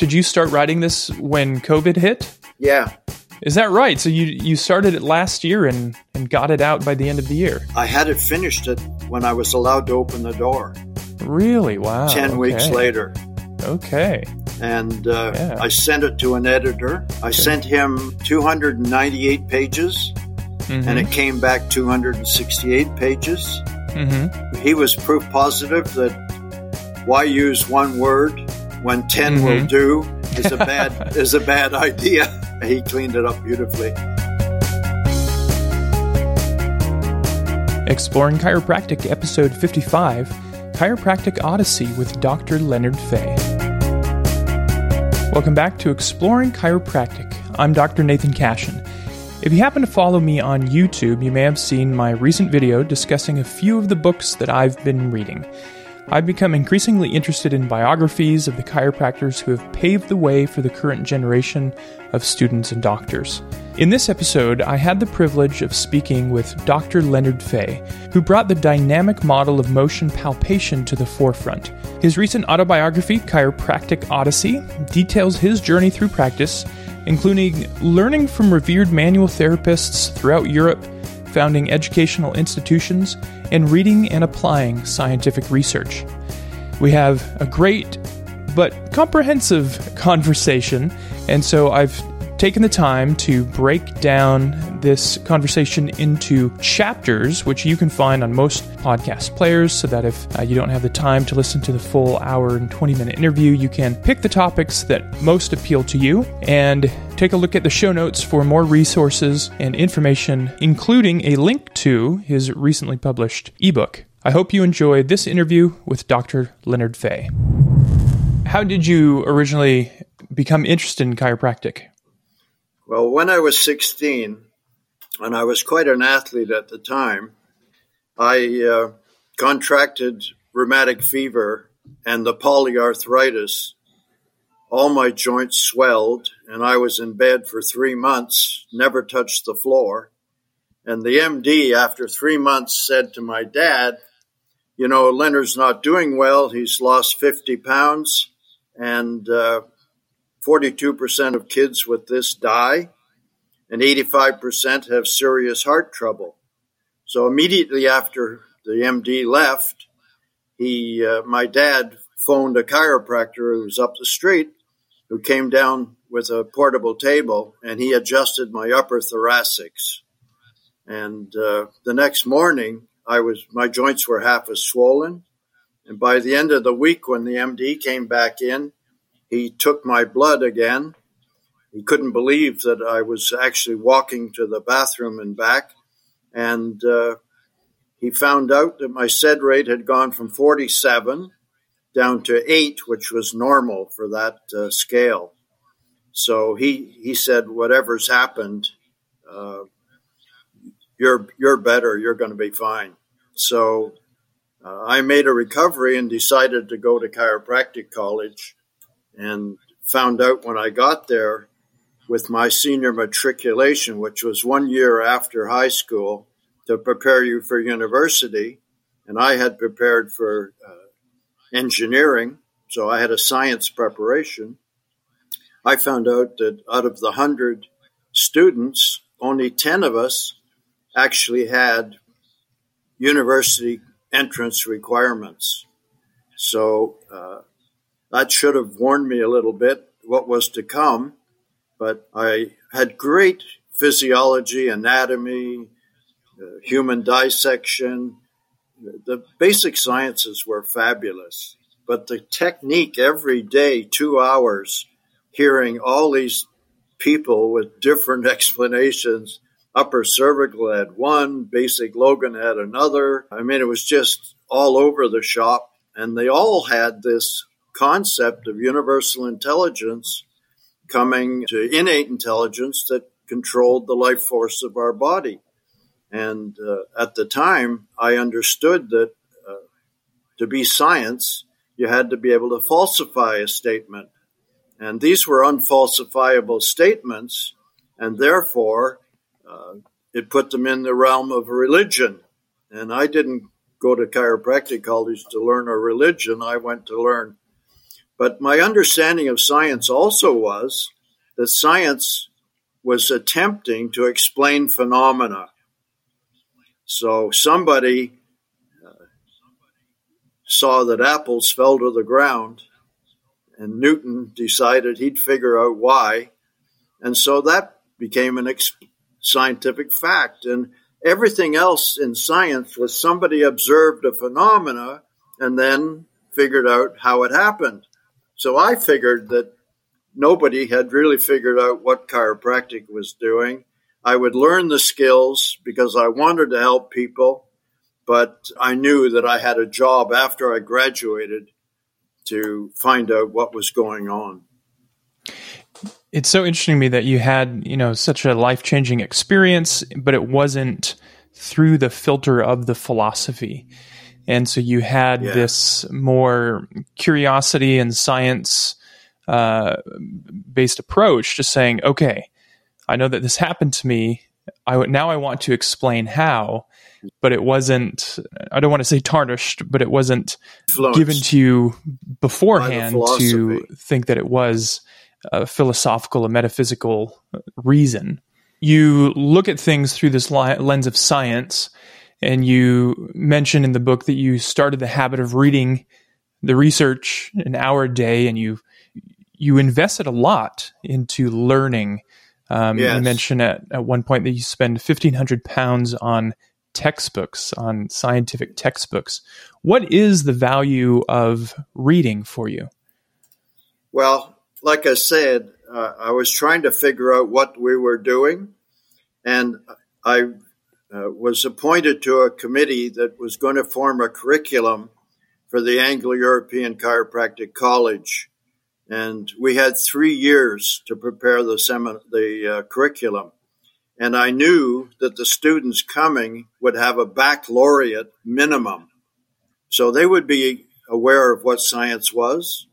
did you start writing this when COVID hit? Yeah. Is that right? So you you started it last year and and got it out by the end of the year. I had it finished it when I was allowed to open the door. Really? Wow. 10 okay. weeks later. Okay. And uh, Yeah. I sent it to an editor. I sent him 298 pages, Mhm. and it came back 268 pages. Mhm. He was proof positive that why use one word when 10 will mm-hmm. do is a bad is a bad idea. He cleaned it up beautifully. Exploring Chiropractic, episode 55 Chiropractic Odyssey with Dr. Leonard Faye. Welcome back to Exploring Chiropractic. I'm Dr. Nathan Cashin. If you happen to follow me on YouTube, you may have seen my recent video discussing a few of the books that I've been reading. I've become increasingly interested in biographies of the chiropractors who have paved the way for the current generation of students and doctors. In this episode, I had the privilege of speaking with Dr. Leonard Faye, who brought the dynamic model of motion palpation to the forefront. His recent autobiography, Chiropractic Odyssey, details his journey through practice, including learning from revered manual therapists throughout Europe founding educational institutions, and reading and applying scientific research. We have a great but comprehensive conversation, and so I've taken the time to break down this conversation into chapters, which you can find on most podcast players, so that if uh, you don't have the time to listen to the full hour and 20 minute interview, you can pick the topics that most appeal to you and take a look at the show notes for more resources and information, including a link to his recently published ebook. I hope you enjoyed this interview with Dr. Leonard Faye. How did you originally become interested in chiropractic? Well, when I was 16, and I was quite an athlete at the time, I uh, contracted rheumatic fever and the polyarthritis. All my joints swelled, and I was in bed for three months, never touched the floor. And the MD, after three months, said to my dad, You know, Leonard's not doing well. He's lost 50 pounds, and uh, 42% of kids with this die, and 85% have serious heart trouble. So immediately after the MD left, he, uh, my dad phoned a chiropractor who was up the street, who came down with a portable table, and he adjusted my upper thoracics. And uh, the next morning, I was my joints were half as swollen, and by the end of the week, when the MD came back in, he took my blood again. He couldn't believe that I was actually walking to the bathroom and back. And uh, he found out that my SED rate had gone from 47 down to 8, which was normal for that uh, scale. So he, he said, whatever's happened, uh, you're, you're better, you're going to be fine. So uh, I made a recovery and decided to go to chiropractic college and found out when I got there with my senior matriculation, which was one year after high school to prepare you for university. And I had prepared for uh, engineering, so I had a science preparation. I found out that out of the hundred students, only 10 of us actually had university entrance requirements. So, uh, that should have warned me a little bit what was to come, but I had great physiology, anatomy, uh, human dissection. The basic sciences were fabulous, but the technique every day, two hours, hearing all these people with different explanations. Upper cervical had one, basic Logan had another. I mean, it was just all over the shop, and they all had this concept of universal intelligence coming to innate intelligence that controlled the life force of our body. And uh, at the time, I understood that uh, to be science, you had to be able to falsify a statement. And these were unfalsifiable statements, and therefore uh, it put them in the realm of religion. And I didn't go to chiropractic college to learn a religion, I went to learn But my understanding of science also was that science was attempting to explain phenomena. So somebody uh, saw that apples fell to the ground, and Newton decided he'd figure out why. And so that became an scientific fact. And everything else in science was somebody observed a phenomena and then figured out how it happened. So I figured that nobody had really figured out what chiropractic was doing. I would learn the skills because I wanted to help people, but I knew that I had a job after I graduated to find out what was going on. It's so interesting to me that you had, you know, such a life-changing experience, but it wasn't through the filter of the philosophy. And so you had yeah. this more curiosity and science uh, based approach to saying, okay, I know that this happened to me. I now I want to explain how, but it wasn't. I don't want to say tarnished, but it wasn't Influenced given to you beforehand to think that it was a philosophical, a metaphysical reason. You look at things through this lens of science, and you mention in the book that you started the habit of reading the research an hour a day, and you you invested a lot into learning. Um, yes. You mentioned at, at one point that you spend fifteen hundred pounds on textbooks, on scientific textbooks. What is the value of reading for you? Well, like I said, uh, I was trying to figure out what we were doing, and I uh, was appointed to a committee that was going to form a curriculum for the Anglo European Chiropractic College. And we had three years to prepare the semi- the uh, curriculum. And I knew that the students coming would have a baccalaureate minimum, so they would be aware of what science was,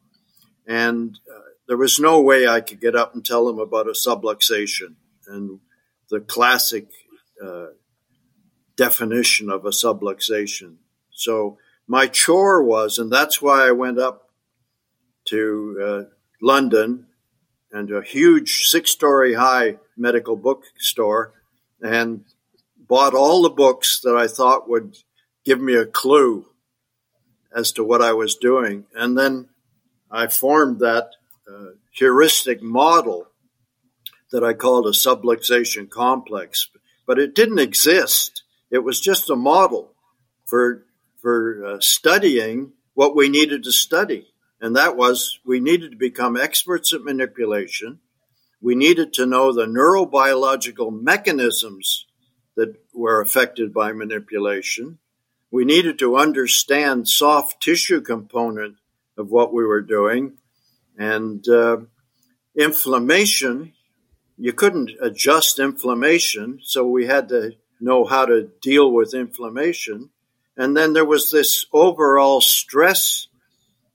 and uh, there was no way I could get up and tell them about a subluxation and the classic uh, definition of a subluxation. So my chore was, and that's why I went up to uh, London and a huge six story high medical bookstore and bought all the books that I thought would give me a clue as to what I was doing. And then I formed that uh, heuristic model that I called a subluxation complex, but it didn't exist. It was just a model for for uh, studying what we needed to study. And that was we needed to become experts at manipulation. We needed to know the neurobiological mechanisms that were affected by manipulation. We needed to understand soft tissue component of what we were doing and uh, inflammation. You couldn't adjust inflammation, so we had to know how to deal with inflammation. And then there was this overall stress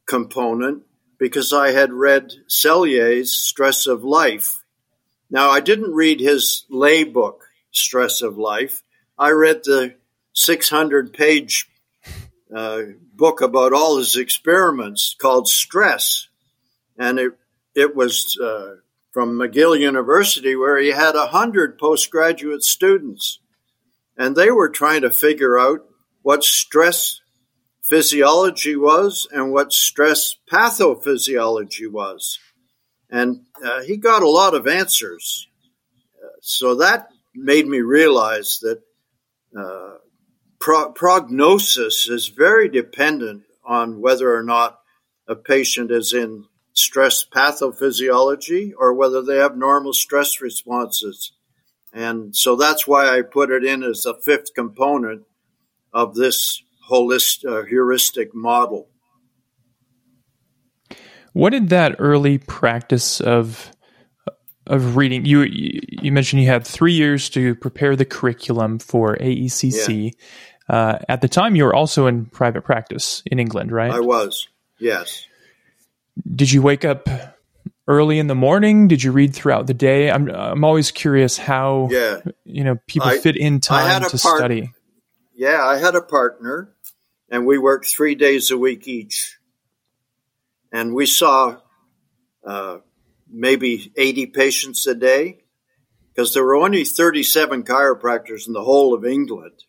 component because I had read Selye's Stress of Life. Now, I didn't read his lay book, Stress of Life. I read the 600 page uh, book about all his experiments called Stress. And it, it was uh, from McGill University where he had 100 postgraduate students. And they were trying to figure out what stress physiology was and what stress pathophysiology was. And uh, he got a lot of answers. So that made me realize that uh, pro- prognosis is very dependent on whether or not a patient is in stress pathophysiology or whether they have normal stress responses. And so that's why I put it in as a fifth component of this holistic uh, heuristic model. What did that early practice of of reading you you mentioned you had three years to prepare the curriculum for AECC. Yeah. Uh, at the time, you were also in private practice in England, right? I was. Yes. Did you wake up early in the morning? Did you read throughout the day? I'm I'm always curious how yeah. you know people I, fit in time to part- study. Yeah, I had a partner and we worked three days a week each. and we saw uh, maybe 80 patients a day because there were only 37 chiropractors in the whole of England.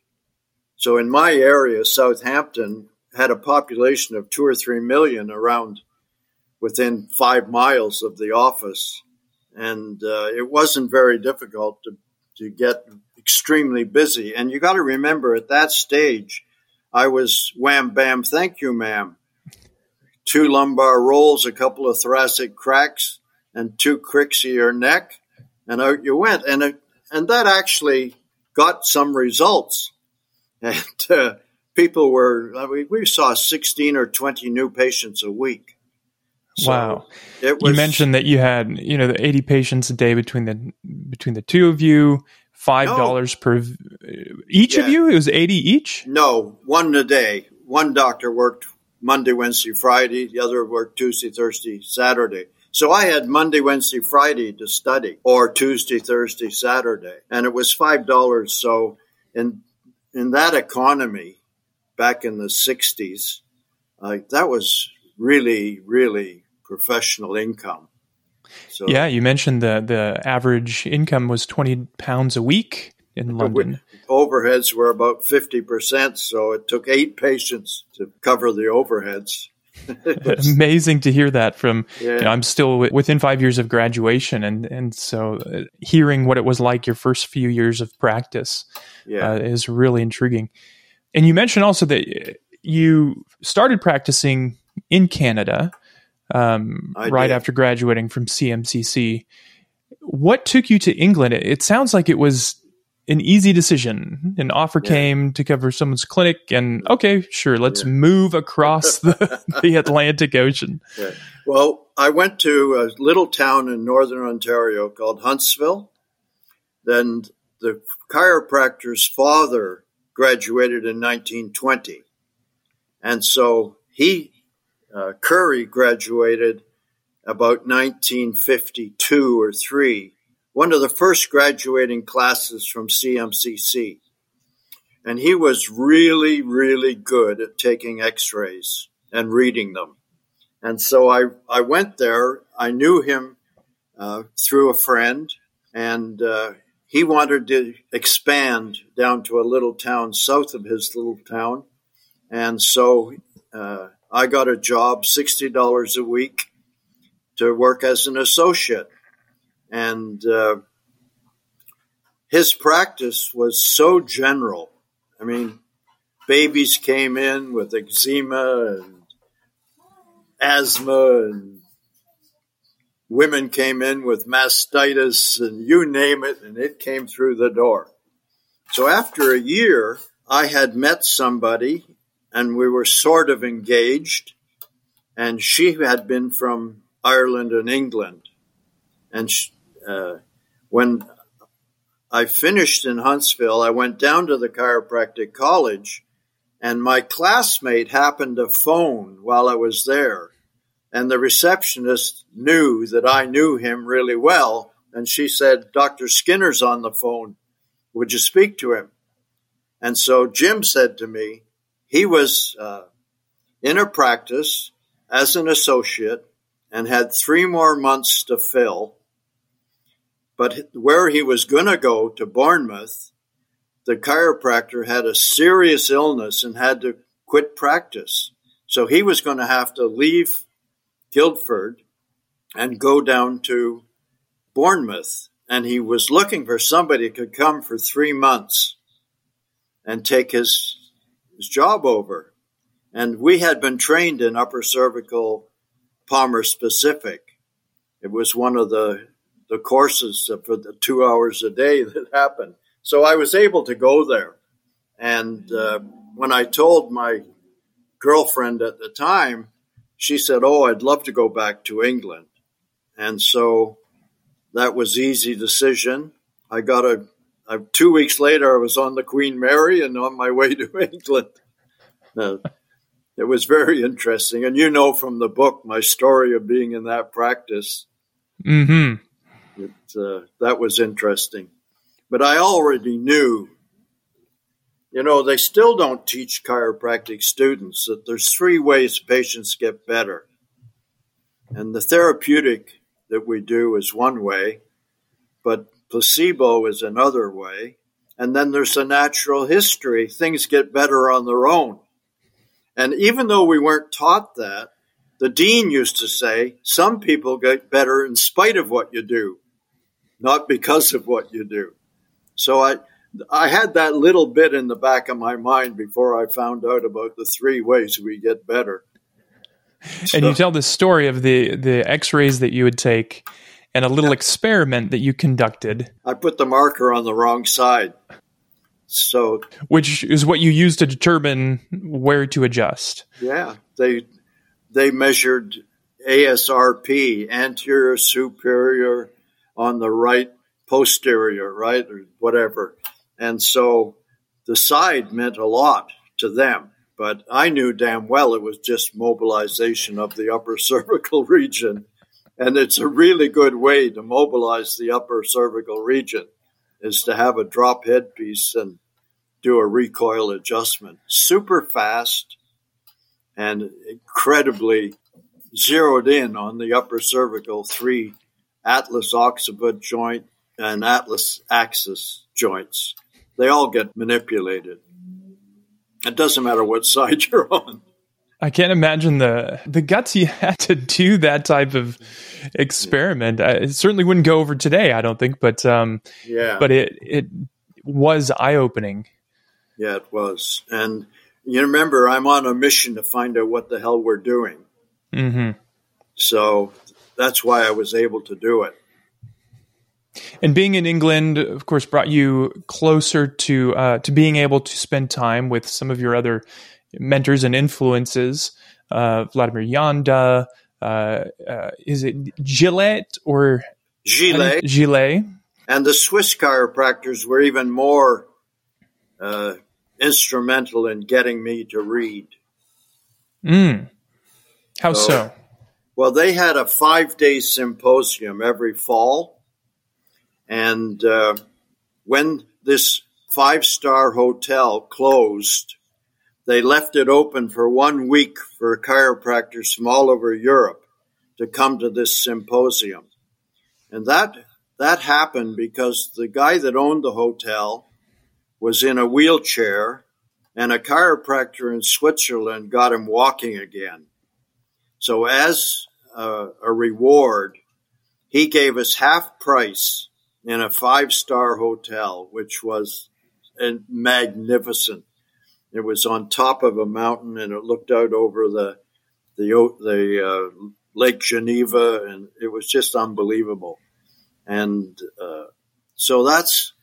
So in my area, Southampton had a population of two or three million around within five miles of the office. And uh, it wasn't very difficult to, to get extremely busy. And you got to remember at that stage, I was wham bam, thank you, ma'am. Two lumbar rolls, a couple of thoracic cracks, and two cricks of your neck, and out you went. And it, and that actually got some results. And uh, people were I mean, we saw sixteen or twenty new patients a week. So wow! Was, you mentioned that you had you know the eighty patients a day between the between the two of you five dollars no. per each yeah. of you. It was eighty each. No, one a day. One doctor worked Monday, Wednesday, Friday. The other worked Tuesday, Thursday, Saturday. So I had Monday, Wednesday, Friday to study, or Tuesday, Thursday, Saturday, and it was five dollars. So in in that economy, back in the '60s, uh, that was really, really professional income. So, yeah, you mentioned the the average income was twenty pounds a week in London. Overheads were about fifty percent, so it took eight patients to cover the overheads. Amazing to hear that from. Yeah. You know, I'm still within five years of graduation, and and so uh, hearing what it was like your first few years of practice yeah. uh, is really intriguing. And you mentioned also that you started practicing in Canada um, right did. after graduating from CMCC. What took you to England? It, it sounds like it was an easy decision. An offer yeah. came to cover someone's clinic, and okay, sure, let's yeah. move across the, the Atlantic Ocean. Yeah. Well, I went to a little town in northern Ontario called Huntsville. Then the chiropractor's father graduated in 1920. And so he uh, Curry graduated about 1952 or 3, one of the first graduating classes from CMCC. And he was really, really good at taking x rays and reading them. And so I, I went there. I knew him uh, through a friend, and uh, he wanted to expand down to a little town south of his little town. And so uh, I got a job, $60 a week, to work as an associate. And uh, his practice was so general. I mean, babies came in with eczema and asthma, and women came in with mastitis, and you name it, and it came through the door. So after a year, I had met somebody and we were sort of engaged. And she had been from Ireland and England. And she, uh, when I finished in Huntsville, I went down to the chiropractic college, and my classmate happened to phone while I was there. And the receptionist knew that I knew him really well. And she said, Dr. Skinner's on the phone. Would you speak to him? And so Jim said to me, he was uh, in a practice as an associate and had three more months to fill. But where he was going to go to Bournemouth, the chiropractor had a serious illness and had to quit practice. So he was going to have to leave Guildford and go down to Bournemouth. And he was looking for somebody who could come for three months and take his his job over. And we had been trained in upper cervical Palmer specific. It was one of the, the courses for the two hours a day that happened. So I was able to go there. And uh, when I told my girlfriend at the time, she said, Oh, I'd love to go back to England. And so that was easy decision. I got a uh, two weeks later, I was on the Queen Mary and on my way to England. Uh, it was very interesting. And you know from the book my story of being in that practice. Mm-hmm. It, uh, that was interesting. But I already knew, you know, they still don't teach chiropractic students that there's three ways patients get better. And the therapeutic that we do is one way, but placebo is another way. And then there's a natural history. Things get better on their own. And even though we weren't taught that, the dean used to say, some people get better in spite of what you do, not because of what you do. So I, I had that little bit in the back of my mind before I found out about the three ways we get better. So, and you tell the story of the, the x-rays that you would take and a little yeah. experiment that you conducted. I put the marker on the wrong side. So which is what you use to determine where to adjust. Yeah. They they measured ASRP, anterior superior on the right posterior, right? Or whatever. And so the side meant a lot to them. But I knew damn well it was just mobilization of the upper cervical region and it's a really good way to mobilize the upper cervical region is to have a drop headpiece and do a recoil adjustment. Super fast and incredibly zeroed in on the upper cervical three atlas occiput joint and atlas axis joints. They all get manipulated. It doesn't matter what side you're on. I can't imagine the the guts he had to do that type of experiment. I, it certainly wouldn't go over today, I don't think, but um, yeah, but it it was eye opening. Yeah, it was, and you remember, I'm on a mission to find out what the hell we're doing. Mm-hmm. So that's why I was able to do it. And being in England, of course, brought you closer to uh, to being able to spend time with some of your other mentors and influences, uh, Vladimir Janda. uh, uh, is it Gillette or Gillet? Gillet. And the Swiss chiropractors were even more uh, instrumental in getting me to read. Mm. How so, so? Well, they had a five day symposium every fall. And uh, when this five star hotel closed, they left it open for one week for chiropractors from all over Europe to come to this symposium. And that, that happened because the guy that owned the hotel was in a wheelchair and a chiropractor in Switzerland got him walking again. So as a, a reward, he gave us half price in a five star hotel, which was uh, magnificent. It was on top of a mountain and it looked out over the the the uh, Lake Geneva, and it was just unbelievable. And uh, so that's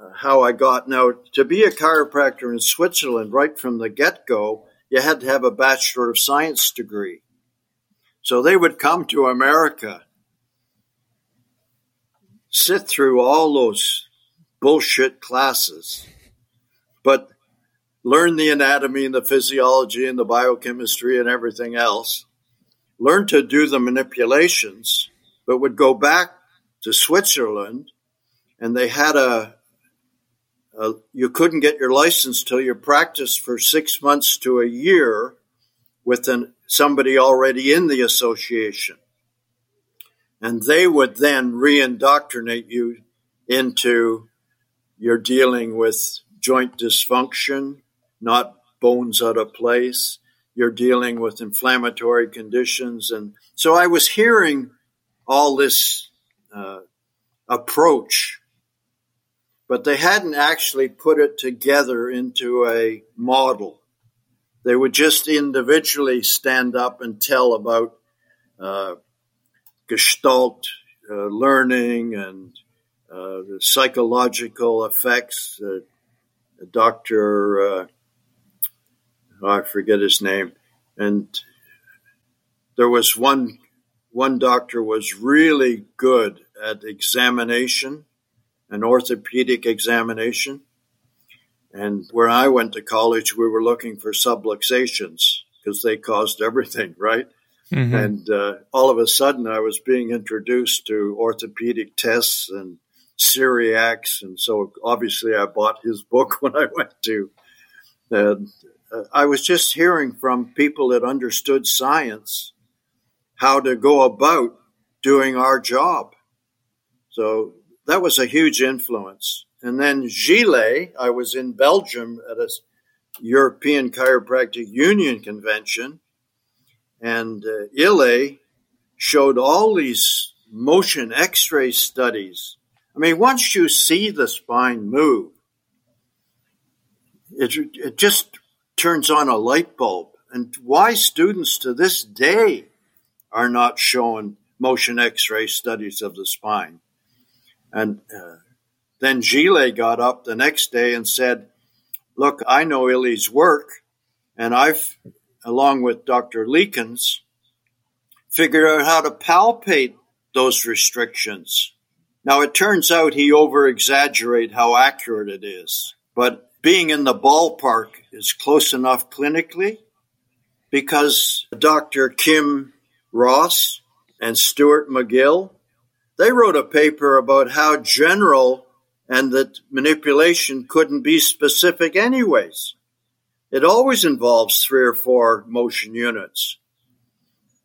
uh, how I got. Now, to be a chiropractor in Switzerland, right from the get go, you had to have a Bachelor of Science degree. So they would come to America, sit through all those bullshit classes, but learn the anatomy and the physiology and the biochemistry and everything else, learn to do the manipulations, but would go back to Switzerland and they had a, a you couldn't get your license till you practiced for six months to a year with an, somebody already in the association. And they would then reindoctrinate you into you're dealing with joint dysfunction, not bones out of place. You're dealing with inflammatory conditions. And so I was hearing all this uh, approach, but they hadn't actually put it together into a model. They would just individually stand up and tell about uh, gestalt uh, learning and uh, the psychological effects. That Dr. Uh, oh, I forget his name, and there was one one doctor was really good at examination, an orthopedic examination. And where I went to college, we were looking for subluxations because they caused everything, right? Mm-hmm. And uh, all of a sudden, I was being introduced to orthopedic tests and Cyriax, and so obviously I bought his book when I went to. And uh, I was just hearing from people that understood science how to go about doing our job. So that was a huge influence. And then Gillet, I was in Belgium at a European Chiropractic Union convention, and uh, Illi showed all these motion x-ray studies. I mean, once you see the spine move, it, it just turns on a light bulb. And why students to this day are not shown motion x-ray studies of the spine. And uh, then Gillet got up the next day and said, look, I know Illi's work and I've, along with Dr. Liekens, figured out how to palpate those restrictions. Now it turns out he over exaggerated how accurate it is, but being in the ballpark is close enough clinically because Dr. Kim Ross and Stuart McGill, they wrote a paper about how general and that manipulation couldn't be specific anyways. It always involves three or four motion units.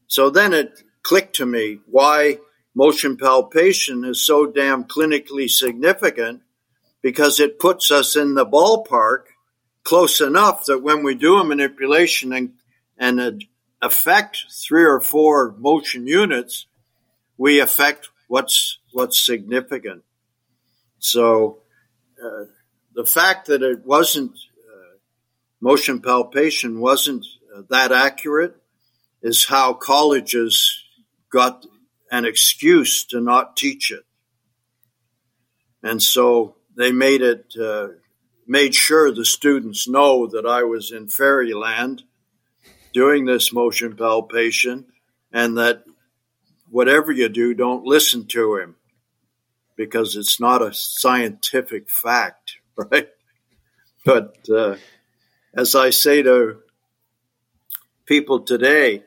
So then it clicked to me why motion palpation is so damn clinically significant because it puts us in the ballpark close enough that when we do a manipulation and, and affect three or four motion units, we affect what's what's significant. So uh, the fact that it wasn't uh, motion palpation wasn't uh, that accurate is how colleges got an excuse to not teach it, and so they made it uh, made sure the students know that I was in fairyland doing this motion palpation and that whatever you do, don't listen to him because it's not a scientific fact, right? But uh, as I say to people today,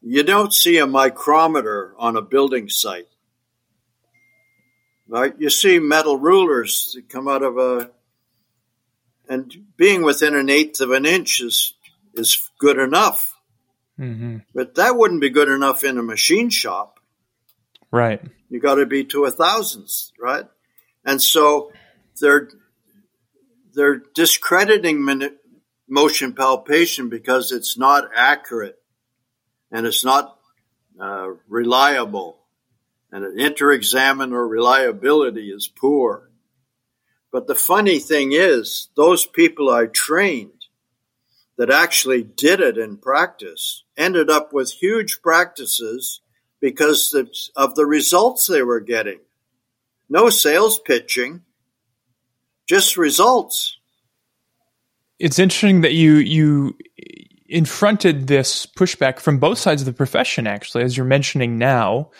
you don't see a micrometer on a building site. Right? You see metal rulers that come out of a, and being within an eighth of an inch is is good enough. Mm-hmm. But that wouldn't be good enough in a machine shop. Right. You got to be to a thousandth, right? And so they're they're discrediting motion palpation because it's not accurate and it's not uh, reliable, and an inter-examiner reliability is poor. But the funny thing is, those people I trained that actually did it in practice ended up with huge practices because of the results they were getting. No sales pitching, just results. It's interesting that you you confronted this pushback from both sides of the profession actually as you're mentioning now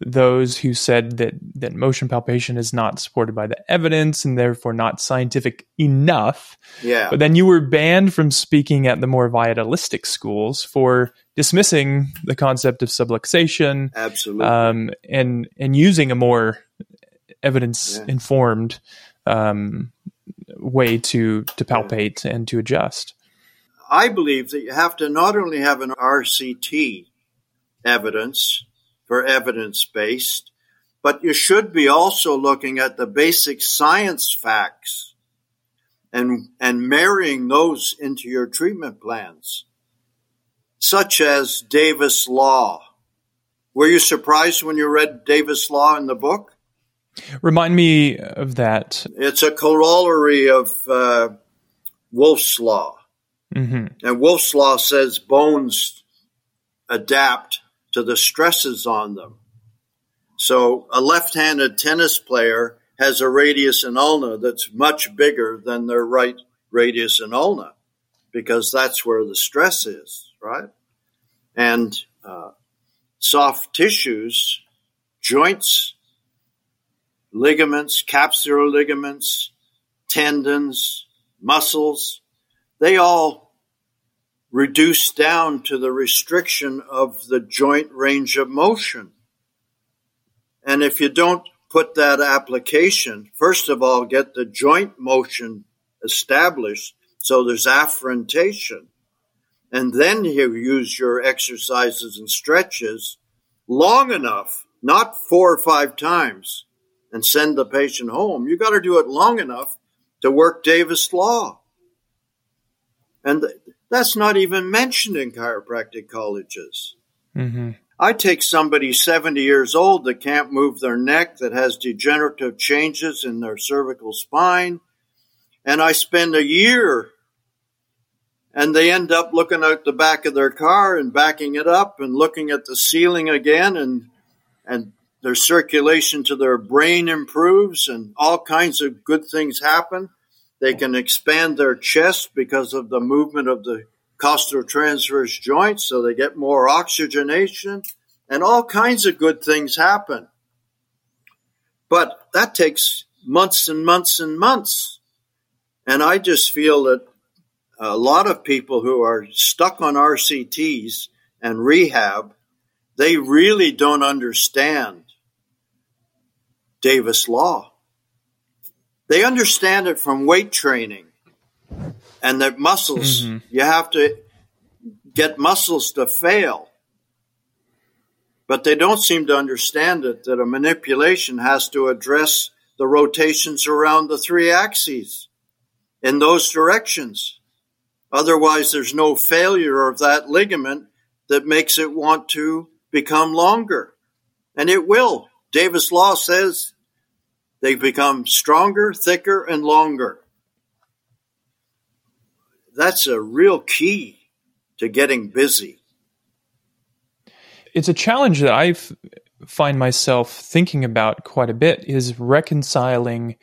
those who said that that motion palpation is not supported by the evidence and therefore not scientific enough. Yeah. But then you were banned from speaking at the more vitalistic schools for dismissing the concept of subluxation. Absolutely. Um, and and using a more evidence informed um, way to to palpate yeah. and to adjust. I believe that you have to not only have an RCT evidence for evidence based, but you should be also looking at the basic science facts and, and marrying those into your treatment plans, such as Davis Law. Were you surprised when you read Davis Law in the book? Remind me of that. It's a corollary of uh, Wolff's Law. Mm-hmm. And Wolff's Law says bones adapt to the stresses on them. So a left-handed tennis player has a radius and ulna that's much bigger than their right radius and ulna because that's where the stress is, right? And uh, soft tissues, joints, ligaments, capsular ligaments, tendons, muscles, they all reduced down to the restriction of the joint range of motion. And if you don't put that application, first of all, get the joint motion established so there's affrontation. and then you use your exercises and stretches long enough, not four or five times, and send the patient home. You got to do it long enough to work Davis Law. And that's not even mentioned in chiropractic colleges. Mm-hmm. I take somebody 70 years old that can't move their neck, that has degenerative changes in their cervical spine, and I spend a year and they end up looking out the back of their car and backing it up and looking at the ceiling again and and their circulation to their brain improves and all kinds of good things happen. They can expand their chest because of the movement of the costotransverse joints, so they get more oxygenation and all kinds of good things happen. But that takes months and months and months. And I just feel that a lot of people who are stuck on RCTs and rehab, they really don't understand Davis Law. They understand it from weight training and that muscles, mm-hmm. you have to get muscles to fail. But they don't seem to understand it that a manipulation has to address the rotations around the three axes in those directions. Otherwise, there's no failure of that ligament that makes it want to become longer. And it will. Davis Law says they become stronger, thicker, and longer. That's a real key to getting busy. It's a challenge that I find myself thinking about quite a bit is reconciling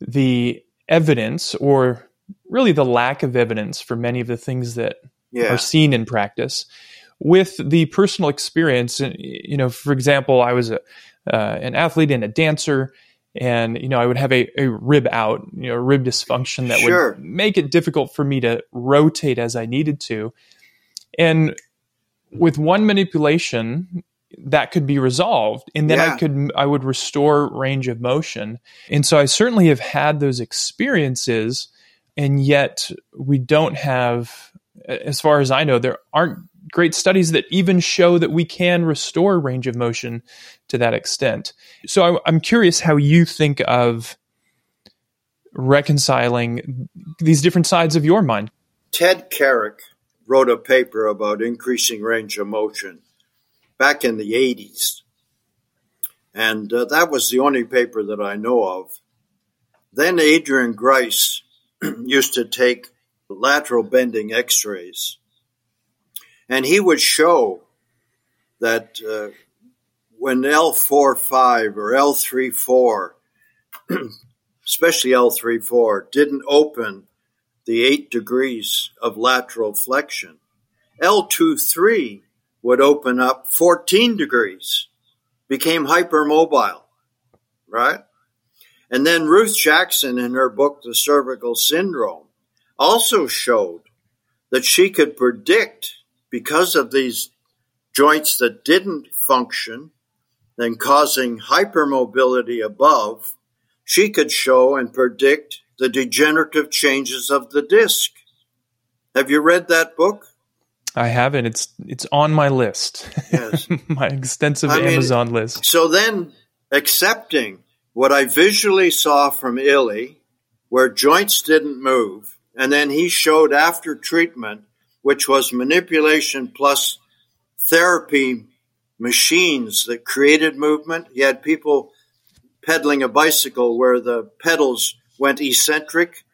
the evidence or really the lack of evidence for many of the things that yeah. are seen in practice with the personal experience. You know, for example, I was a, uh, an athlete and a dancer, and you know, I would have a, a rib out, you know, rib dysfunction that sure. would make it difficult for me to rotate as I needed to. And with one manipulation, that could be resolved and then yeah. i could i would restore range of motion and so i certainly have had those experiences and yet we don't have as far as i know there aren't great studies that even show that we can restore range of motion to that extent. So I, i'm curious how you think of reconciling these different sides of your mind. Ted carrick wrote a paper about increasing range of motion back in the 80s and uh, that was the only paper that i know of. Then adrian grice used to take lateral bending x rays. And he would show that uh, when L4-5 or L3-4, especially L3-4, didn't open the eight degrees of lateral flexion, L2-3 would open up 14 degrees, became hypermobile, right? And then Ruth Jackson, in her book, The Cervical Syndrome, also showed that she could predict because of these joints that didn't function, then causing hypermobility above, she could show and predict the degenerative changes of the disc. Have you read that book? I haven't. It's it's on my list. Yes. my extensive I Amazon mean, list. So then accepting what I visually saw from Illi, where joints didn't move, and then he showed after treatment, which was manipulation plus therapy machines that created movement. He had people pedaling a bicycle where the pedals went eccentric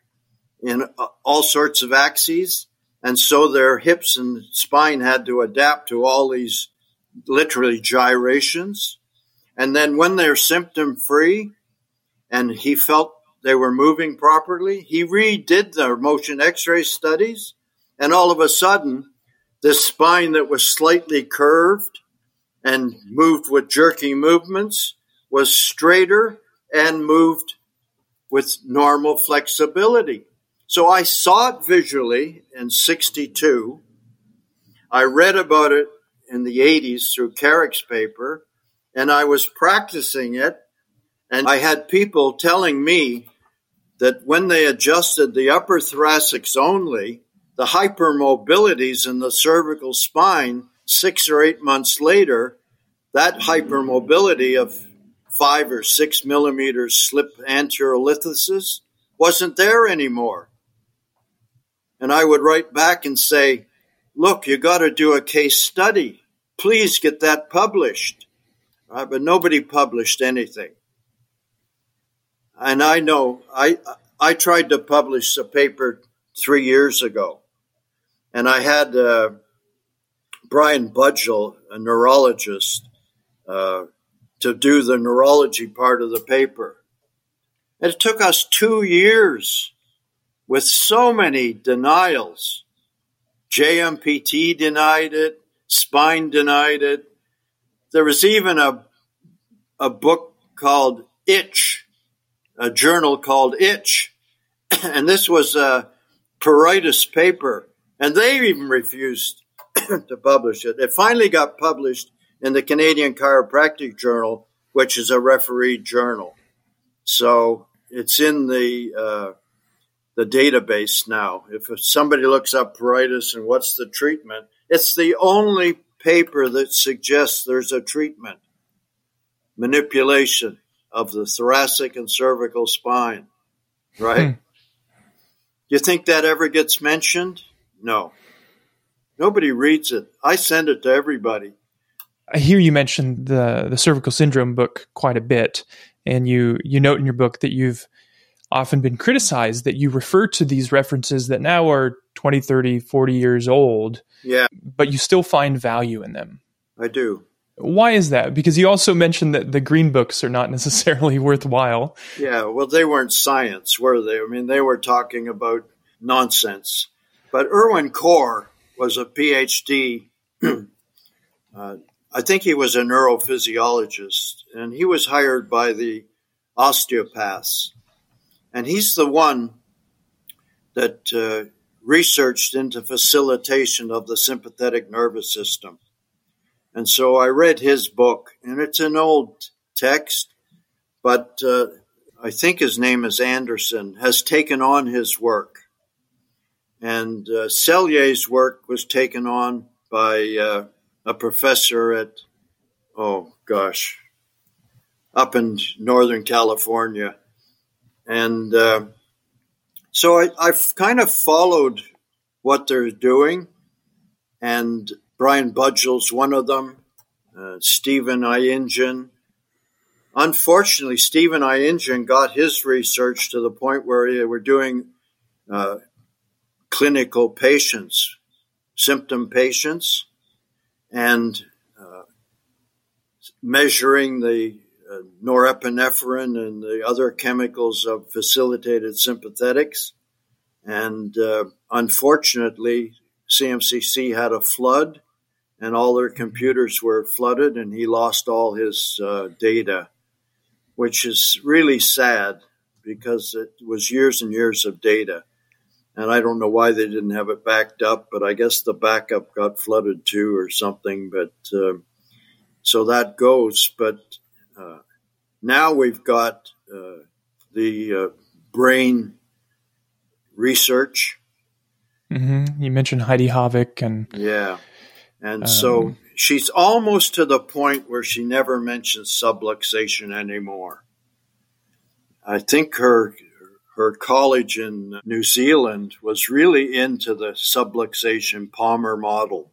in all sorts of axes. And so their hips and spine had to adapt to all these literally gyrations. And then when they're symptom free and he felt they were moving properly, he redid the motion x ray studies. And all of a sudden, this spine that was slightly curved and moved with jerky movements was straighter and moved with normal flexibility. So I saw it visually in 62. I read about it in the 80s through Carrick's paper and I was practicing it. And I had people telling me that when they adjusted the upper thoracics only, the hypermobilities in the cervical spine six or eight months later, that hypermobility of five or six millimeters slip anterior listhesis wasn't there anymore. And I would write back and say, look, you got to do a case study. Please get that published. Right? But nobody published anything. And I know I, I tried to publish a paper three years ago and I had uh, Brian Budgell, a neurologist, uh, to do the neurology part of the paper. And it took us two years with so many denials. JMPT denied it, Spine denied it. There was even a, a book called Itch, a journal called Itch. and this was a pruritus paper and they even refused to publish it. It finally got published in the Canadian Chiropractic Journal, which is a refereed journal. So it's in the uh, the database now. If somebody looks up pruritus and what's the treatment, it's the only paper that suggests there's a treatment. Manipulation of the thoracic and cervical spine, right? Hmm. Do you think that ever gets mentioned? No. Nobody reads it. I send it to everybody. I hear you mention the the cervical syndrome book quite a bit, and you you note in your book that you've often been criticized that you refer to these references that now are 20, 30, 40 years old. Yeah. But you still find value in them. I do. Why is that? Because you also mentioned that the green books are not necessarily worthwhile. Yeah, well, they weren't science, were they? I mean, they were talking about nonsense. But Irvin Korr was a PhD. uh, I think he was a neurophysiologist, and he was hired by the osteopaths. And he's the one that uh, researched into facilitation of the sympathetic nervous system. And so I read his book, and it's an old text, but uh, I think his name is Anderson, has taken on his work. And uh, Selye's work was taken on by uh, a professor at, oh gosh, up in Northern California. And uh, so I, I've kind of followed what they're doing. And Brian Budgell's one of them, uh, Stephen Injeyan. Unfortunately, Stephen Injeyan got his research to the point where they were doing uh, clinical patients, symptom patients, and uh, measuring the uh, norepinephrine and the other chemicals of facilitated sympathetics. And uh, unfortunately, CMCC had a flood and all their computers were flooded and he lost all his uh, data, which is really sad because it was years and years of data and I don't know why they didn't have it backed up, but I guess the backup got flooded too or something. But uh, so that goes. But uh, now we've got uh, the uh, brain research. Mm-hmm. You mentioned Heidi Haavik and yeah, and um, so she's almost to the point where she never mentions subluxation anymore. I think her her college in New Zealand was really into the subluxation Palmer model.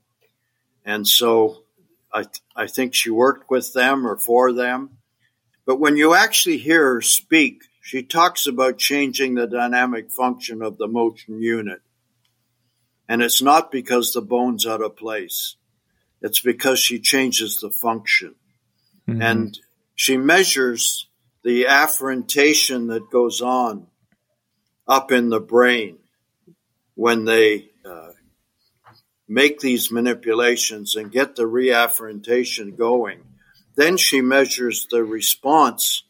And so I, th- I think she worked with them or for them. But when you actually hear her speak, she talks about changing the dynamic function of the motion unit. And it's not because the bone's out of place. It's because she changes the function. Mm-hmm. And she measures the afferentation that goes on up in the brain when they uh, make these manipulations and get the reafferentation going. Then she measures the response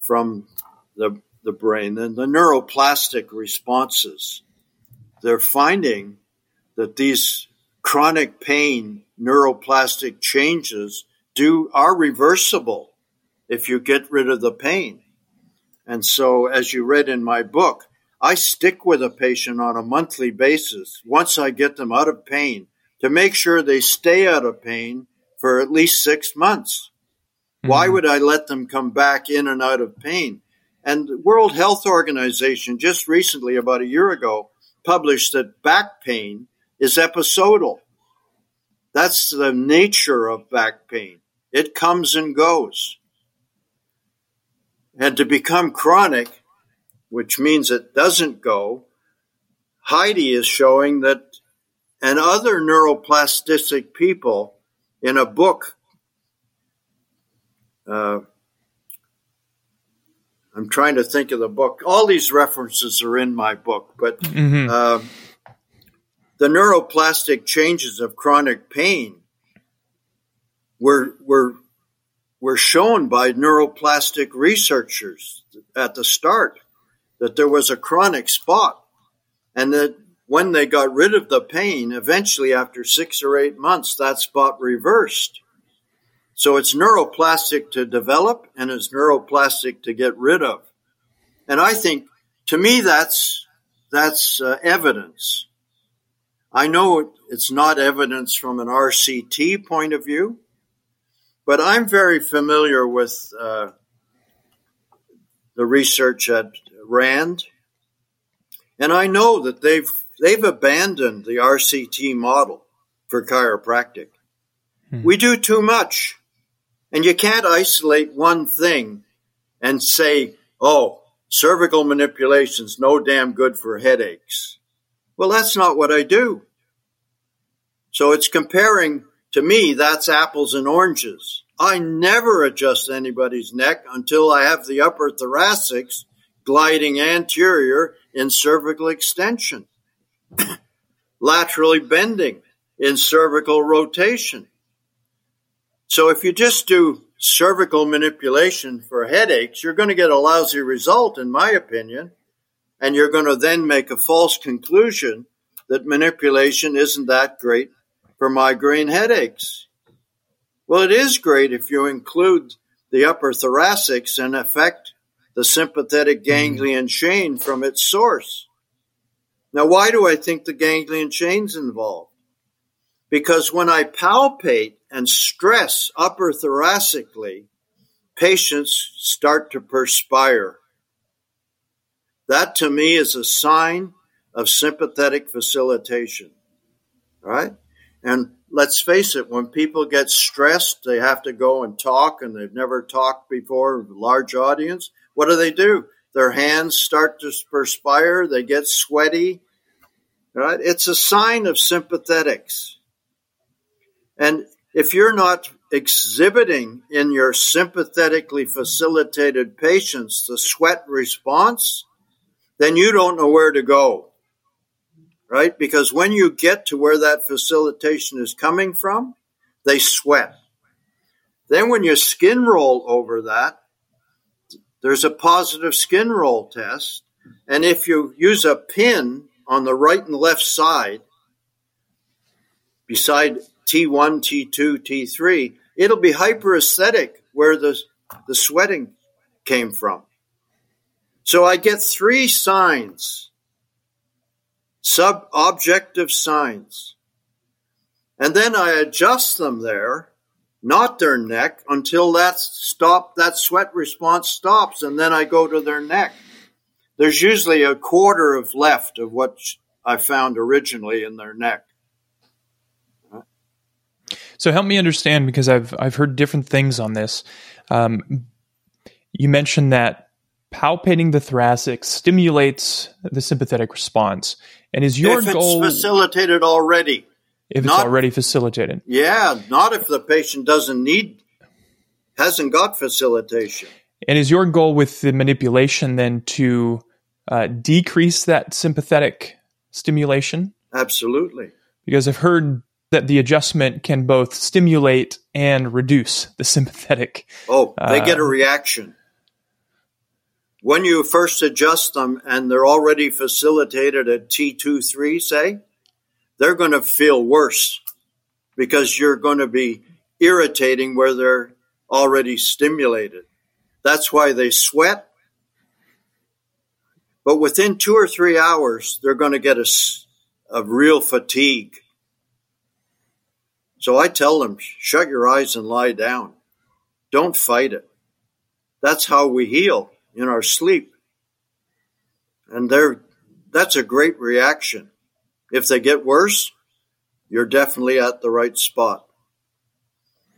from the, the brain and the neuroplastic responses. They're finding that these chronic pain neuroplastic changes do are reversible if you get rid of the pain. And so, as you read in my book, I stick with a patient on a monthly basis once I get them out of pain to make sure they stay out of pain for at least six months. Mm-hmm. Why would I let them come back in and out of pain? And the World Health Organization just recently, about a year ago, published that back pain is episodal. That's the nature of back pain. It comes and goes. And to become chronic, which means it doesn't go, Heidi is showing that, and other neuroplastic people in a book, uh, I'm trying to think of the book. All these references are in my book, but mm-hmm. uh, the neuroplastic changes of chronic pain were were were shown by neuroplastic researchers at the start that there was a chronic spot and that when they got rid of the pain, eventually after six or eight months, that spot reversed. So it's neuroplastic to develop and it's neuroplastic to get rid of. And I think to me that's, that's uh, evidence. I know it's not evidence from an RCT point of view, but I'm very familiar with uh, the research at Rand, and I know that they've they've abandoned the RCT model for chiropractic. Hmm. We do too much, and you can't isolate one thing and say, "Oh, cervical manipulation's no damn good for headaches." Well, that's not what I do. So it's comparing to me, that's apples and oranges. I never adjust anybody's neck until I have the upper thoracics gliding anterior in cervical extension, laterally bending in cervical rotation. So if you just do cervical manipulation for headaches, you're going to get a lousy result, in my opinion. And you're going to then make a false conclusion that manipulation isn't that great for migraine headaches. Well, it is great if you include the upper thoracics and affect the sympathetic mm-hmm. ganglion chain from its source. Now, why do I think the ganglion chain's involved? Because when I palpate and stress upper thoracically, patients start to perspire. That to me is a sign of sympathetic facilitation. All right? And let's face it, when people get stressed, they have to go and talk and they've never talked before, a large audience. What do they do? Their hands start to perspire, they get sweaty. Right? It's a sign of sympathetics. And if you're not exhibiting in your sympathetically facilitated patients the sweat response, then you don't know where to go right? Because when you get to where that facilitation is coming from, they sweat. Then when you skin roll over that, there's a positive skin roll test. And if you use a pin on the right and left side, beside T1, T2, T3, it'll be hyperesthetic where the, the sweating came from. So I get three signs sub-objective signs. And then I adjust them there, not their neck, until that stop, that sweat response stops, and then I go to their neck. There's usually a quarter of left of what I found originally in their neck. So help me understand because I've I've heard different things on this. Um, you mentioned that palpating the thoracic stimulates the sympathetic response. And is your if goal facilitated already? If not, it's already facilitated. Yeah, not if the patient doesn't need hasn't got facilitation. And is your goal with the manipulation then to uh, decrease that sympathetic stimulation? Absolutely. Because I've heard that the adjustment can both stimulate and reduce the sympathetic. Oh, they uh, get a reaction when you first adjust them and they're already facilitated at T23, say, they're going to feel worse because you're going to be irritating where they're already stimulated. That's why they sweat. But within two or three hours, they're going to get a, a real fatigue. So I tell them, shut your eyes and lie down. Don't fight it. That's how we heal in our sleep. And they're, that's a great reaction. If they get worse, you're definitely at the right spot.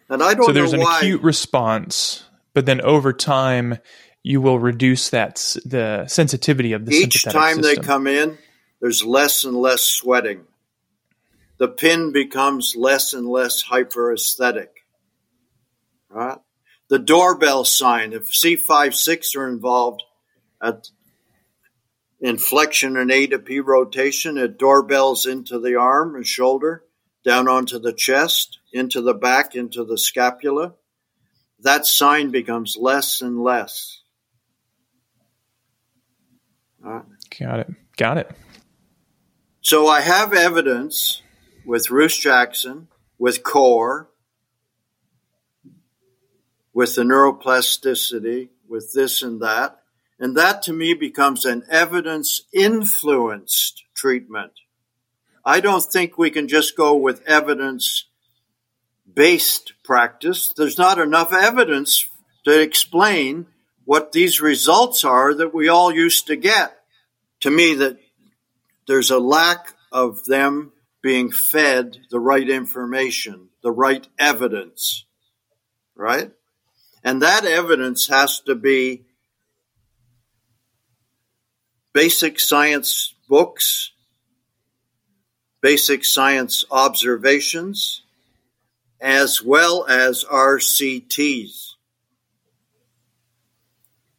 And I don't so there's an why. acute response, but then over time, you will reduce that the sensitivity of the each time system. they come in. There's less and less sweating. The pin becomes less and less hyperesthetic. Right? The doorbell sign, if C five six are involved at inflection and A to P rotation, it doorbells into the arm and shoulder, down onto the chest, into the back, into the scapula. That sign becomes less and less. Got it. Got it. So I have evidence with Ruth Jackson, with Korr, with the neuroplasticity, with this and that. And that to me becomes an evidence influenced treatment. I don't think we can just go with evidence based practice. There's not enough evidence to explain what these results are that we all used to get. To me, that there's a lack of them being fed the right information, the right evidence, right? And that evidence has to be basic science books, basic science observations, as well as RCTs.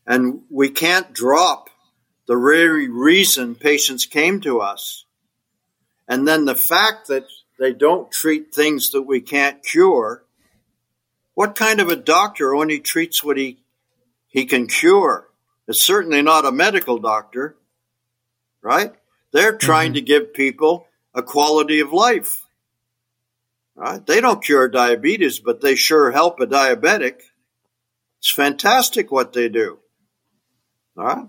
And we can't drop the very reason patients came to us. And then the fact that they don't treat things that we can't cure. What kind of a doctor only treats what he, he can cure? It's certainly not a medical doctor, right? They're trying mm-hmm. to give people a quality of life. Right? They don't cure diabetes, but they sure help a diabetic. It's fantastic what they do. All right?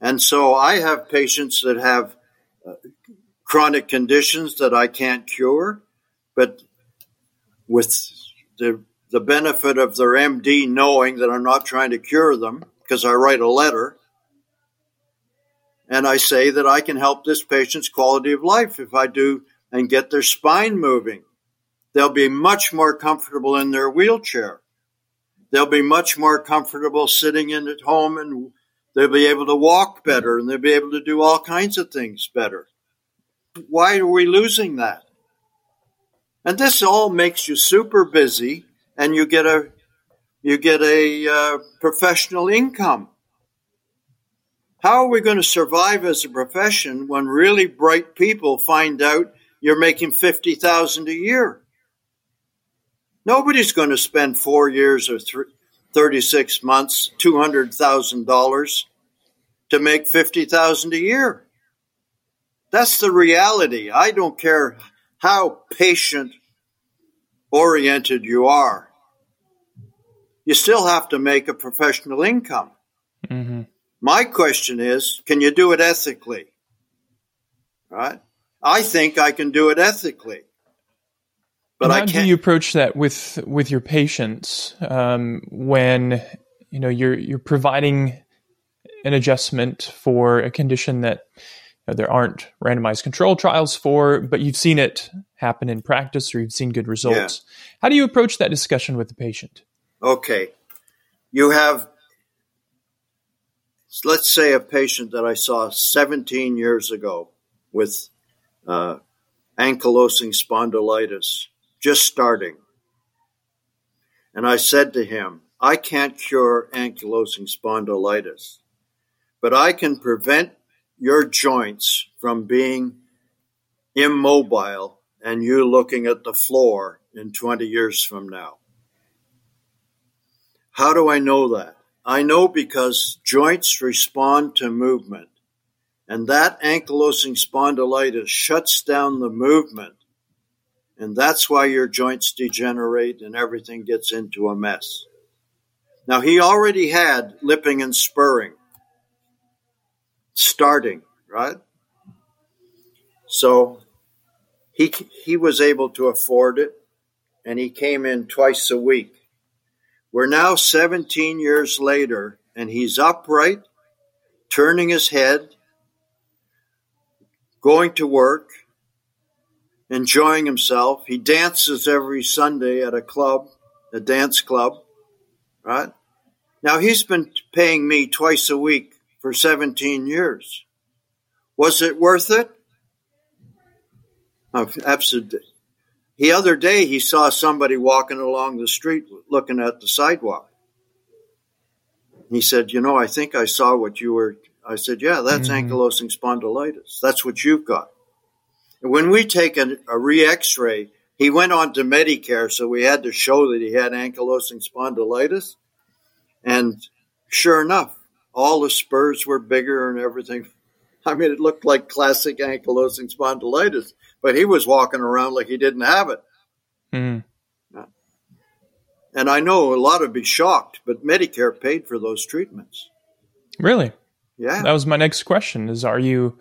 And so I have patients that have uh, chronic conditions that I can't cure, but with the the benefit of their MD knowing that I'm not trying to cure them because I write a letter and I say that I can help this patient's quality of life if I do and get their spine moving. They'll be much more comfortable in their wheelchair. They'll be much more comfortable sitting in at home and they'll be able to walk better and they'll be able to do all kinds of things better. Why are we losing that? And this all makes you super busy and you get a you get a uh, professional income. How are we going to survive as a profession when really bright people find out you're making 50,000 a year? Nobody's going to spend 4 years or th- 36 months, $200,000 to make 50,000 a year. That's the reality. I don't care how patient oriented you are. You still have to make a professional income. Mm-hmm. My question is, can you do it ethically? Right? I think I can do it ethically. But how do you approach that with with your patients um, when you know you're you're providing an adjustment for a condition that know, there aren't randomized control trials for, but you've seen it happen in practice or you've seen good results. Yeah. How do you approach that discussion with the patient? Okay. You have, let's say, a patient that I saw 17 years ago with uh, ankylosing spondylitis, just starting. And I said to him, I can't cure ankylosing spondylitis, but I can prevent your joints from being immobile and you looking at the floor in 20 years from now. How do I know that? I know because joints respond to movement, and that ankylosing spondylitis shuts down the movement, and that's why your joints degenerate and everything gets into a mess. Now, he already had lipping and spurring. starting, right? So he he was able to afford it, and he came in twice a week. We're now 17 years later, and he's upright, turning his head, going to work, enjoying himself. He dances every Sunday at a club, a dance club, right? Now he's been paying me twice a week for 17 years. Was it worth it? Absolutely. The other day he saw somebody walking along the street looking at the sidewalk. He said, You know, I think I saw what you were. I said, Yeah, that's mm-hmm. ankylosing spondylitis. That's what you've got. When we take a, a re x ray, he went on to Medicare, so we had to show that he had ankylosing spondylitis. And sure enough, all the spurs were bigger and everything. I mean, it looked like classic ankylosing spondylitis, but he was walking around like he didn't have it. Mm-hmm. And I know a lot would be shocked, but Medicare paid for those treatments. Really? Yeah. That was my next question: Is are you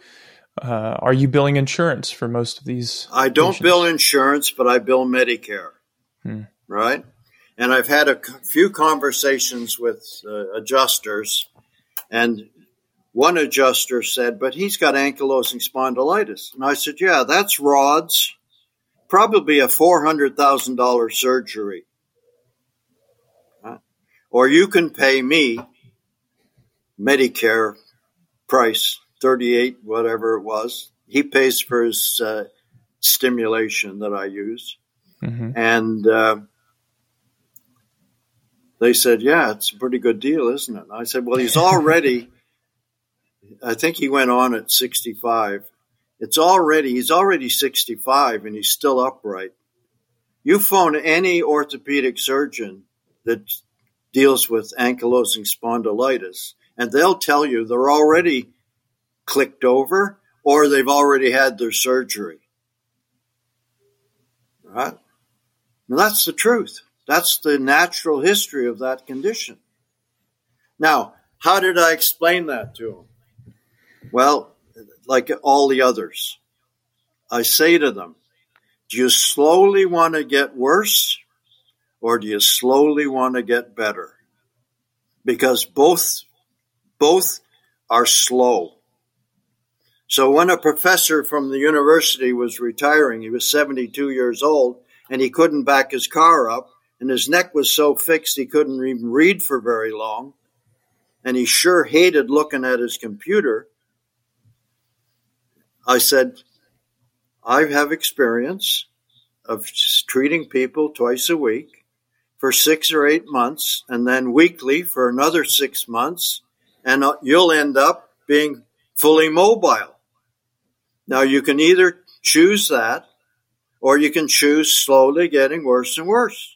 uh, are you billing insurance for most of these? I don't patients? bill insurance, but I bill Medicare. Hmm. Right. And I've had a few conversations with uh, adjusters, and one adjuster said, "But he's got ankylosing spondylitis," and I said, "Yeah, that's rods, probably a four hundred thousand dollar surgery, or you can pay me Medicare price 38, whatever it was. He pays for his uh, stimulation that I use. Mm-hmm. And uh, they said, Yeah, it's a pretty good deal, isn't it? And I said, Well, he's already, I think he went on at 65. It's already, he's already 65 and he's still upright. You phone any orthopedic surgeon that deals with ankylosing spondylitis, and they'll tell you they're already clicked over or they've already had their surgery. Right? That's the truth. That's the natural history of that condition. Now, how did I explain that to them? Well, like all the others, I say to them, do you slowly want to get worse or do you slowly want to get better? Because both, both are slow. So when a professor from the university was retiring, he was 72 years old and he couldn't back his car up and his neck was so fixed he couldn't even read for very long. And he sure hated looking at his computer. I said, I have experience of treating people twice a week for six or eight months and then weekly for another six months. And uh, you'll end up being fully mobile. Now you can either choose that or you can choose slowly getting worse and worse.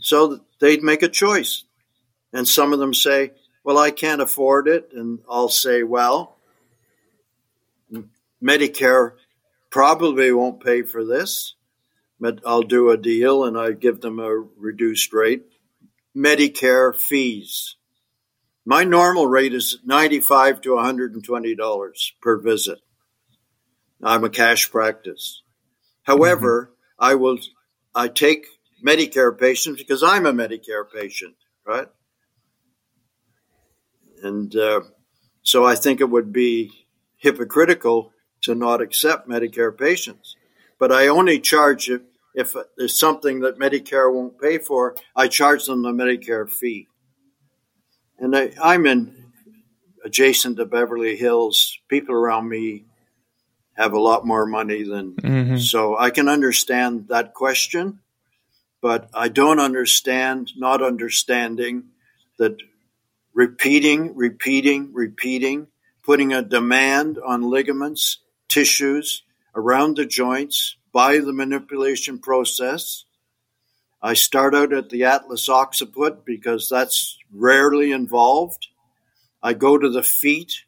So they'd make a choice. And some of them say, well, I can't afford it. And I'll say, well, Medicare probably won't pay for this, but I'll do a deal and I give them a reduced rate. Medicare fees. My normal rate is 95 to $120 per visit. I'm a cash practice. However, mm-hmm. I will, I take Medicare patients because I'm a Medicare patient, right? And uh, so I think it would be hypocritical to not accept Medicare patients. But I only charge if, if there's something that Medicare won't pay for, I charge them the Medicare fee and I, I'm in adjacent to Beverly Hills. People around me have a lot more money than mm-hmm. so I can understand that question, but I don't understand not understanding that repeating, repeating, repeating, putting a demand on ligaments, tissues around the joints by the manipulation process I start out at the Atlas occiput because that's rarely involved. I go to the feet.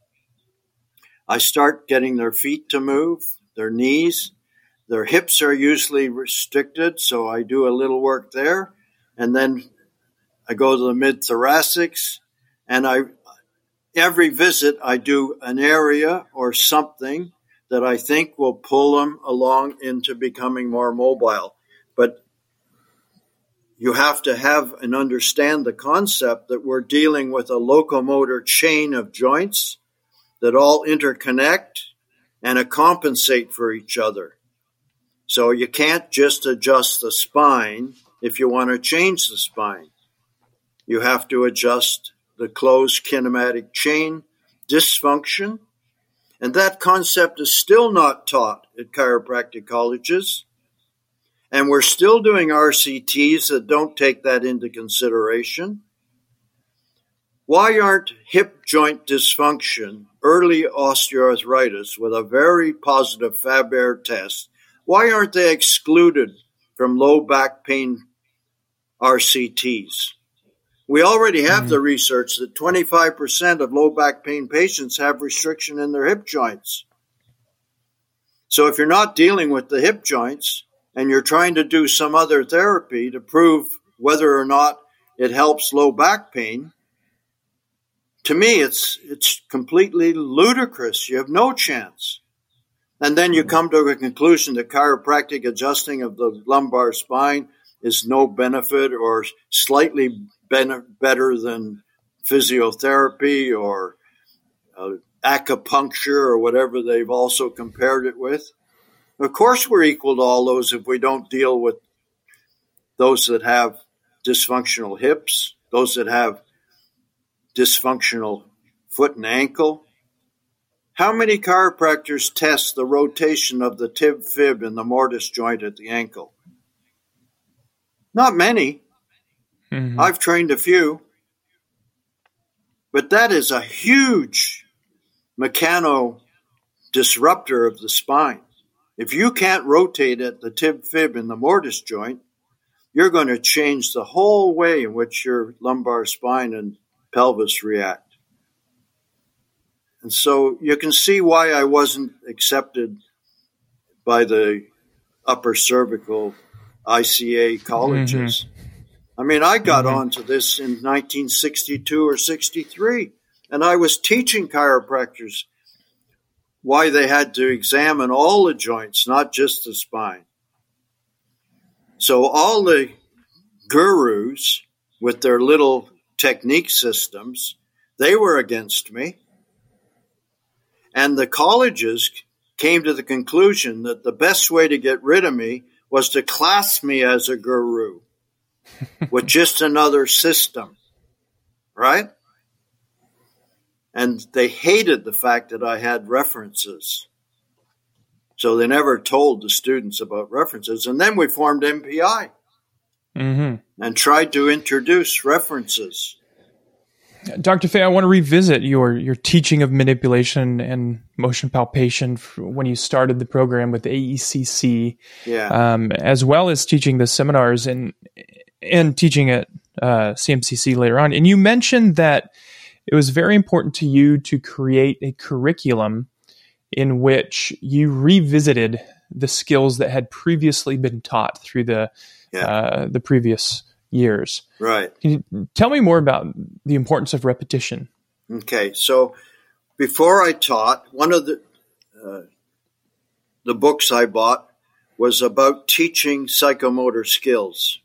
I start getting their feet to move, their knees. Their hips are usually restricted, so I do a little work there. And then I go to the mid thoracics and I, every visit I do an area or something that I think will pull them along into becoming more mobile. But you have to have and understand the concept that we're dealing with a locomotor chain of joints that all interconnect and compensate for each other. So you can't just adjust the spine if you want to change the spine. You have to adjust the closed kinematic chain dysfunction. And that concept is still not taught at chiropractic colleges. And we're still doing RCTs that don't take that into consideration. Why aren't hip joint dysfunction, early osteoarthritis with a very positive Faber test, why aren't they excluded from low back pain RCTs? We already have mm-hmm. the research that 25% of low back pain patients have restriction in their hip joints. So if you're not dealing with the hip joints and you're trying to do some other therapy to prove whether or not it helps low back pain, to me it's it's completely ludicrous. You have no chance. And then you mm-hmm. come to a conclusion that chiropractic adjusting of the lumbar spine is no benefit or slightly better than physiotherapy or uh, acupuncture or whatever they've also compared it with. Of course, we're equal to all those if we don't deal with those that have dysfunctional hips, those that have dysfunctional foot and ankle. How many chiropractors test the rotation of the tib fib and the mortise joint at the ankle? Not many. Mm-hmm. I've trained a few. But that is a huge mechano disruptor of the spine. If you can't rotate at the tib fib in the mortise joint, you're going to change the whole way in which your lumbar spine and pelvis react. And so you can see why I wasn't accepted by the upper cervical ICA colleges. Mm-hmm. I mean, I got mm-hmm. onto this in 1962 or 63, and I was teaching chiropractors why they had to examine all the joints, not just the spine. So all the gurus with their little technique systems, they were against me. And the colleges came to the conclusion that the best way to get rid of me was to class me as a guru with just another system, right? And they hated the fact that I had references. So they never told the students about references. And then we formed MPI mm-hmm. and tried to introduce references. Dr. Faye, I want to revisit your your teaching of manipulation and motion palpation when you started the program with AECC, yeah. um, as well as teaching the seminars and and teaching at uh, CMCC later on. And you mentioned that it was very important to you to create a curriculum in which you revisited the skills that had previously been taught through the yeah. uh, the previous years. Right. Can you tell me more about the importance of repetition? Okay, so before I taught, one of the uh, the books I bought was about teaching psychomotor skills.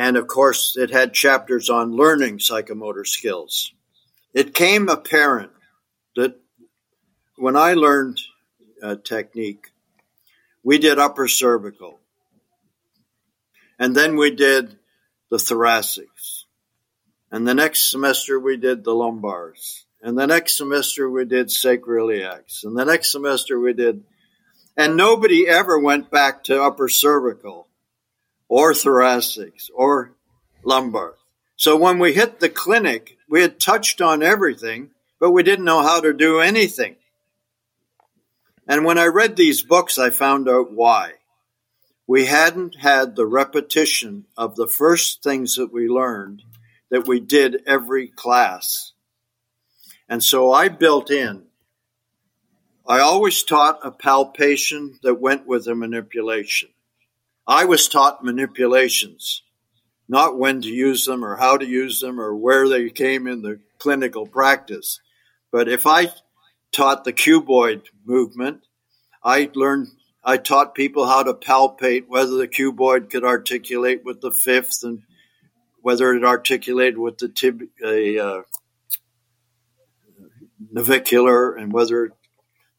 And of course, it had chapters on learning psychomotor skills. It came apparent that when I learned a technique, we did upper cervical. And then we did the thoracics. And the next semester we did the lumbars. And the next semester we did sacroiliacs. And the next semester we did, and nobody ever went back to upper cervical or thoracics or lumbar. So when we hit the clinic, we had touched on everything, but we didn't know how to do anything. And when I read these books, I found out why. We hadn't had the repetition of the first things that we learned that we did every class. And so I built in, I always taught a palpation that went with a manipulation. I was taught manipulations. not when to use them or how to use them or where they came in the clinical practice. But if I taught the cuboid movement, I learned I taught people how to palpate whether the cuboid could articulate with the fifth and whether it articulated with the tib- uh, navicular and whether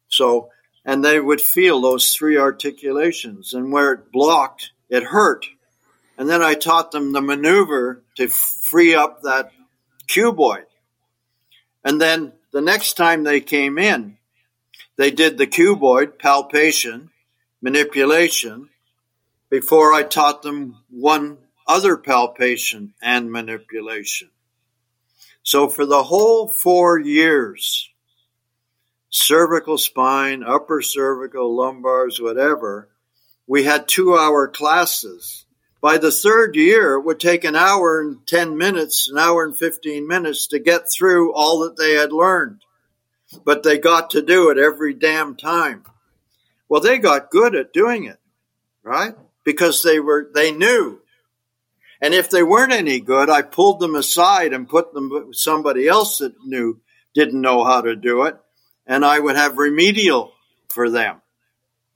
so and they would feel those three articulations and where it blocked it hurt. And then i taught them the maneuver to free up that cuboid. And then the next time they came in they did the cuboid palpation manipulation before i taught them one other palpation and manipulation. So for the whole four years, cervical spine, upper cervical, lumbars, whatever, we had two hour classes. By the third year, it would take an hour and 10 minutes, an hour and 15 minutes to get through all that they had learned. But they got to do it every damn time. Well, they got good at doing it, right? Because they were, they knew and if they weren't any good, I pulled them aside and put them with somebody else that knew, didn't know how to do it. And I would have remedial for them,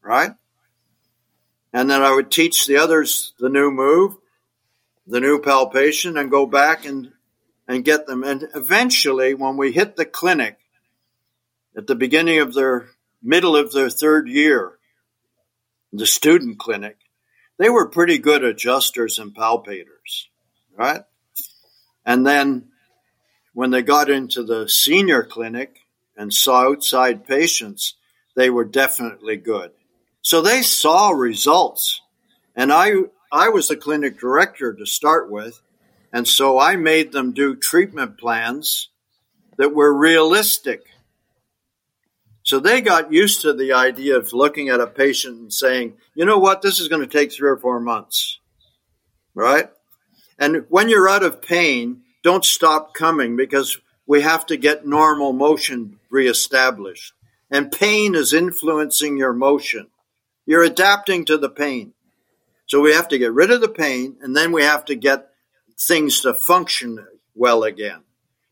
right? And then I would teach the others the new move, the new palpation and go back and, and get them. And eventually, when we hit the clinic at the beginning of their middle of their third year, the student clinic, they were pretty good adjusters and palpators, right? And then when they got into the senior clinic and saw outside patients, they were definitely good. So they saw results. And I, I was the clinic director to start with. And so I made them do treatment plans that were realistic so they got used to the idea of looking at a patient and saying, you know what, this is going to take three or four months. Right? And when you're out of pain, don't stop coming because we have to get normal motion reestablished. And pain is influencing your motion. You're adapting to the pain. So we have to get rid of the pain and then we have to get things to function well again.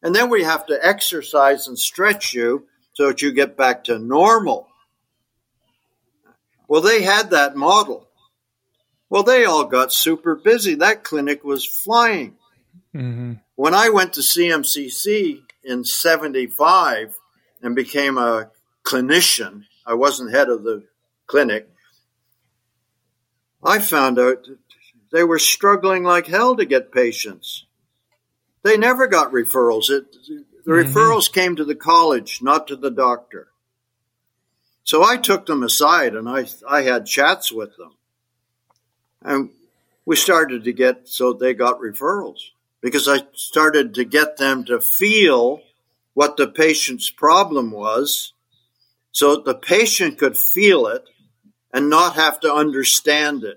And then we have to exercise and stretch you so that you get back to normal. Well, they had that model. Well, they all got super busy. That clinic was flying. Mm-hmm. When I went to CMCC in 75 and became a clinician, I wasn't head of the clinic. I found out they were struggling like hell to get patients. They never got referrals. It, the mm-hmm. referrals came to the college, not to the doctor. So I took them aside and I, I had chats with them. And we started to get, so they got referrals because I started to get them to feel what the patient's problem was so the patient could feel it and not have to understand it.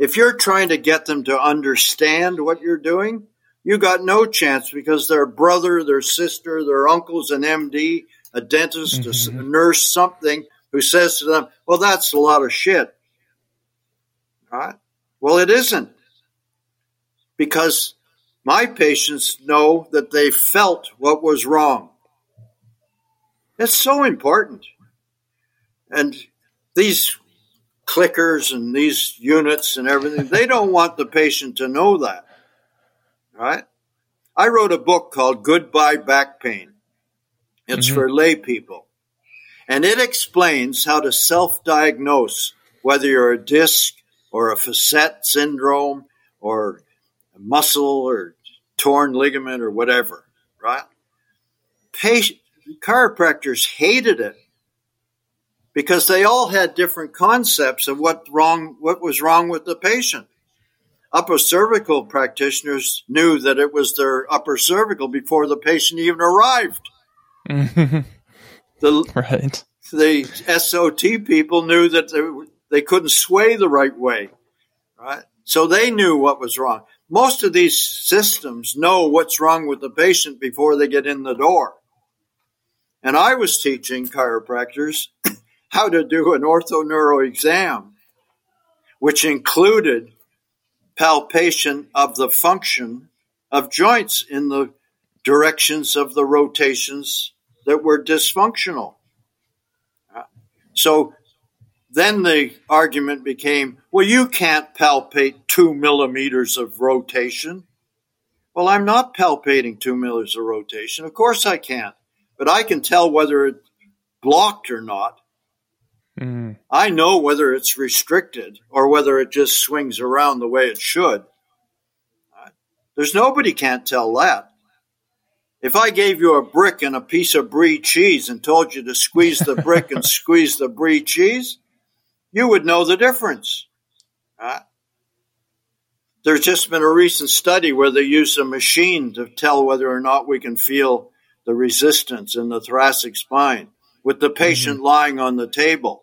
If you're trying to get them to understand what you're doing, you got no chance because their brother, their sister, their uncle's an MD, a dentist, mm-hmm. a nurse, something who says to them, well, that's a lot of shit. Right? Well, it isn't because my patients know that they felt what was wrong. It's so important. And these clickers and these units and everything, they don't want the patient to know that right? I wrote a book called Goodbye Back Pain. It's mm-hmm. for lay people. And it explains how to self diagnose whether you're a disc or a facet syndrome or muscle or torn ligament or whatever, right? Patient, chiropractors hated it because they all had different concepts of what wrong, what was wrong with the patient upper cervical practitioners knew that it was their upper cervical before the patient even arrived. the, right. The SOT people knew that they, they couldn't sway the right way, right? So they knew what was wrong. Most of these systems know what's wrong with the patient before they get in the door. And I was teaching chiropractors how to do an orthoneuro exam, which included palpation of the function of joints in the directions of the rotations that were dysfunctional. Uh, so then the argument became, well, you can't palpate two millimeters of rotation. Well, I'm not palpating two millimeters of rotation. Of course I can't, but I can tell whether it's blocked or not. Mm. I know whether it's restricted or whether it just swings around the way it should. There's nobody can't tell that. If I gave you a brick and a piece of brie cheese and told you to squeeze the brick and squeeze the brie cheese, you would know the difference. Uh, there's just been a recent study where they used a machine to tell whether or not we can feel the resistance in the thoracic spine with the patient mm-hmm. lying on the table.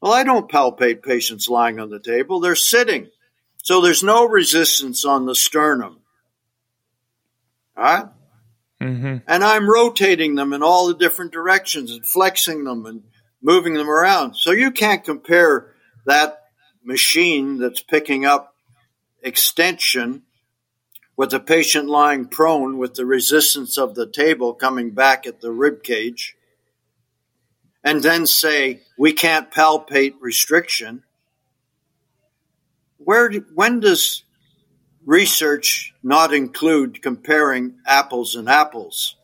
Well, I don't palpate patients lying on the table, they're sitting. So there's no resistance on the sternum. All right? Mm-hmm. And I'm rotating them in all the different directions and flexing them and moving them around. So you can't compare that machine that's picking up extension with a patient lying prone with the resistance of the table coming back at the rib cage and then say we can't palpate restriction. Where when does research not include comparing apples and apples?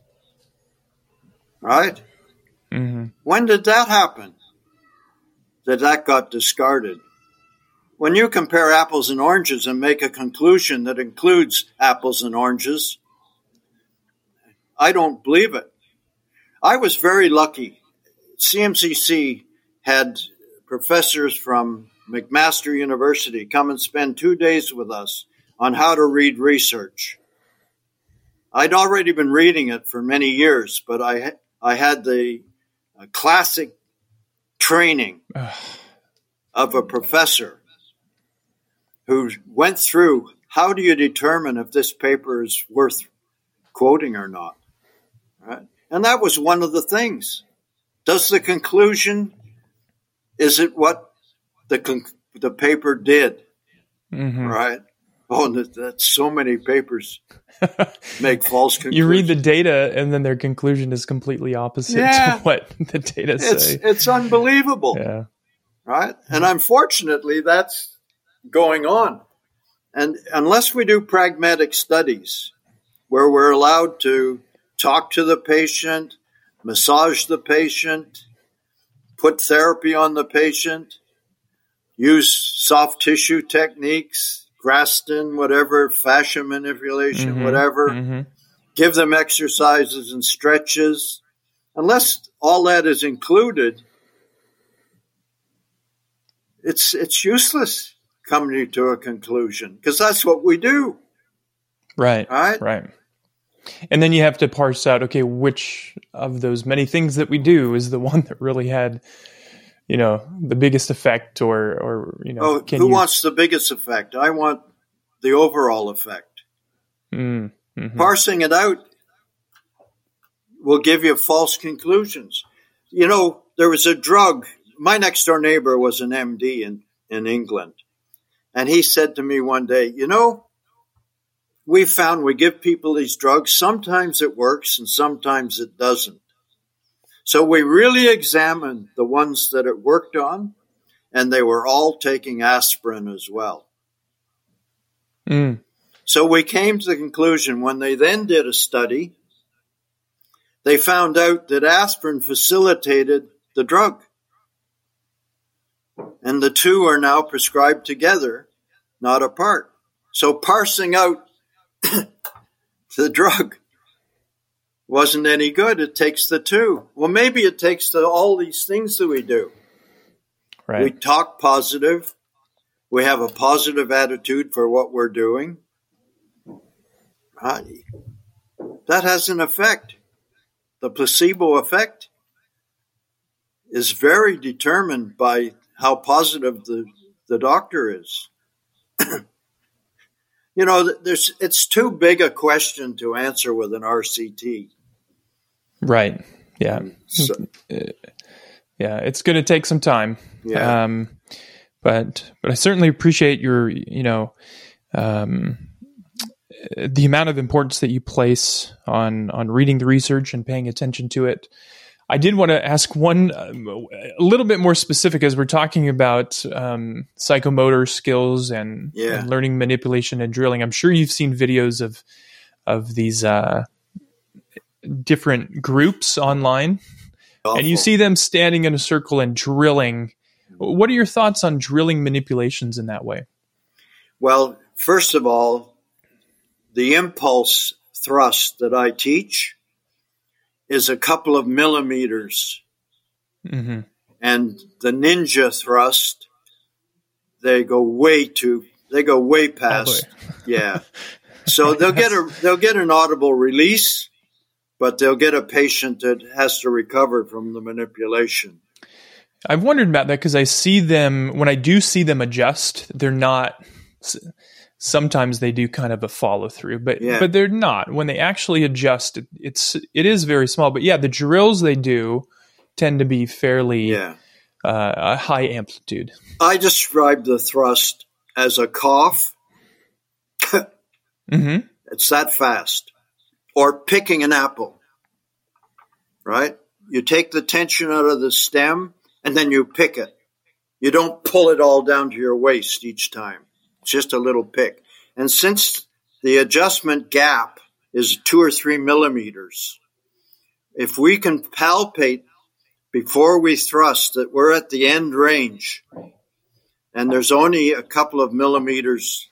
Right Mm-hmm. When did that happen? That that got discarded. When you compare apples and oranges and make a conclusion that includes apples and oranges, I don't believe it. I was very lucky. CMCC had professors from McMaster University come and spend two days with us on how to read research. I'd already been reading it for many years, but I I had the a classic training of a professor who went through how do you determine if this paper is worth quoting or not? Right? And that was one of the things. Does the conclusion, is it what the, con- the paper did? Mm-hmm. Right? Oh, that's so many papers make false conclusions. you read the data, and then their conclusion is completely opposite yeah. to what the data it's, say. It's unbelievable. Yeah. Right? And unfortunately, that's going on. And unless we do pragmatic studies where we're allowed to talk to the patient, massage the patient, put therapy on the patient, use soft tissue techniques, Graston, whatever, fascia manipulation, mm-hmm, whatever. Mm-hmm. Give them exercises and stretches. Unless all that is included, it's it's useless coming to a conclusion because that's what we do. Right. Right. Right. And then you have to parse out okay, which of those many things that we do is the one that really had you know the biggest effect or or you know oh, who you... wants the biggest effect? I want the overall effect. Mm, mm-hmm. parsing it out will give you false conclusions. You know there was a drug my next door neighbor was an md in in england and he said to me one day you know we found we give people these drugs sometimes it works and sometimes it doesn't so we really examined the ones that it worked on, and they were all taking aspirin as well. Mm. So we came to the conclusion when they then did a study, they found out that aspirin facilitated the drug. And the two are now prescribed together, not apart. So parsing out the drug wasn't any good. It takes the two. Well, maybe it takes the, all these things that we do. Right. We talk positive. We have a positive attitude for what we're doing. That has an effect. The placebo effect is very determined by how positive the, the doctor is. you know, there's, it's too big a question to answer with an RCT. Right. Yeah. So, yeah. It's going to take some time. Yeah. Um, but but I certainly appreciate your you know um, the amount of importance that you place on on reading the research and paying attention to it. I did want to ask one um, a little bit more specific as we're talking about um, psychomotor skills and, yeah. and, learning manipulation and drilling. I'm sure you've seen videos of of these uh, different groups online, Awful. and you see them standing in a circle and drilling. What are your thoughts on drilling manipulations in that way? Well, first of all, the impulse thrust that I teach is a couple of millimeters. Mm-hmm. And the ninja thrust, they go way too, they go way past. yeah. So they'll get a, they'll get an audible release, but they'll get a patient that has to recover from the manipulation. I've wondered about that because I see them, when I do see them adjust, they're not, sometimes they do kind of a follow through, but yeah. but they're not. When they actually adjust, it, it's it is very small. But yeah, the drills they do tend to be fairly yeah. uh, high amplitude. I describe the thrust as a cough. mm-hmm. It's that fast, or picking an apple. Right? You take the tension out of the stem and then you pick it. You don't pull it all down to your waist each time just a little pick. And since the adjustment gap is two or three millimeters, if we can palpate before we thrust that we're at the end range and there's only a couple of millimeters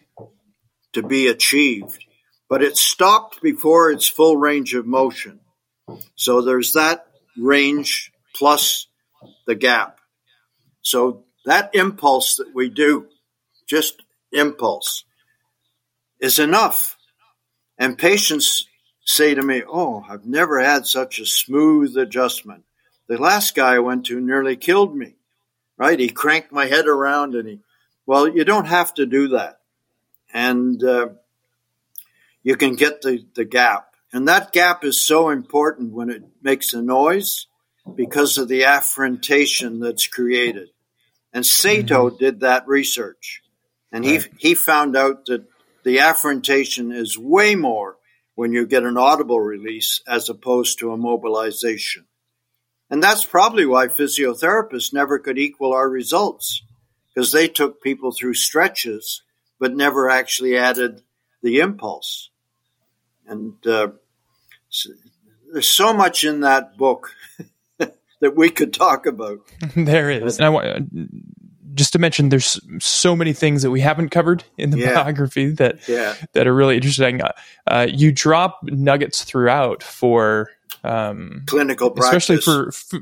to be achieved, but it's stopped before its full range of motion. So there's that range plus the gap. So that impulse that we do just impulse is enough. And patients say to me, Oh, I've never had such a smooth adjustment. The last guy I went to nearly killed me, right? He cranked my head around and he, well, you don't have to do that. And uh, you can get the, the gap. And that gap is so important when it makes a noise because of the afferentation that's created. And Sato mm-hmm. did that research. And right. he, he found out that the afferentation is way more when you get an audible release as opposed to a mobilization. And that's probably why physiotherapists never could equal our results because they took people through stretches but never actually added the impulse. And uh, there's so much in that book that we could talk about. there is. And I want just to mention, there's so many things that we haven't covered in the yeah. biography that yeah. that are really interesting. Uh, you drop nuggets throughout for um, clinical practice, especially for, for,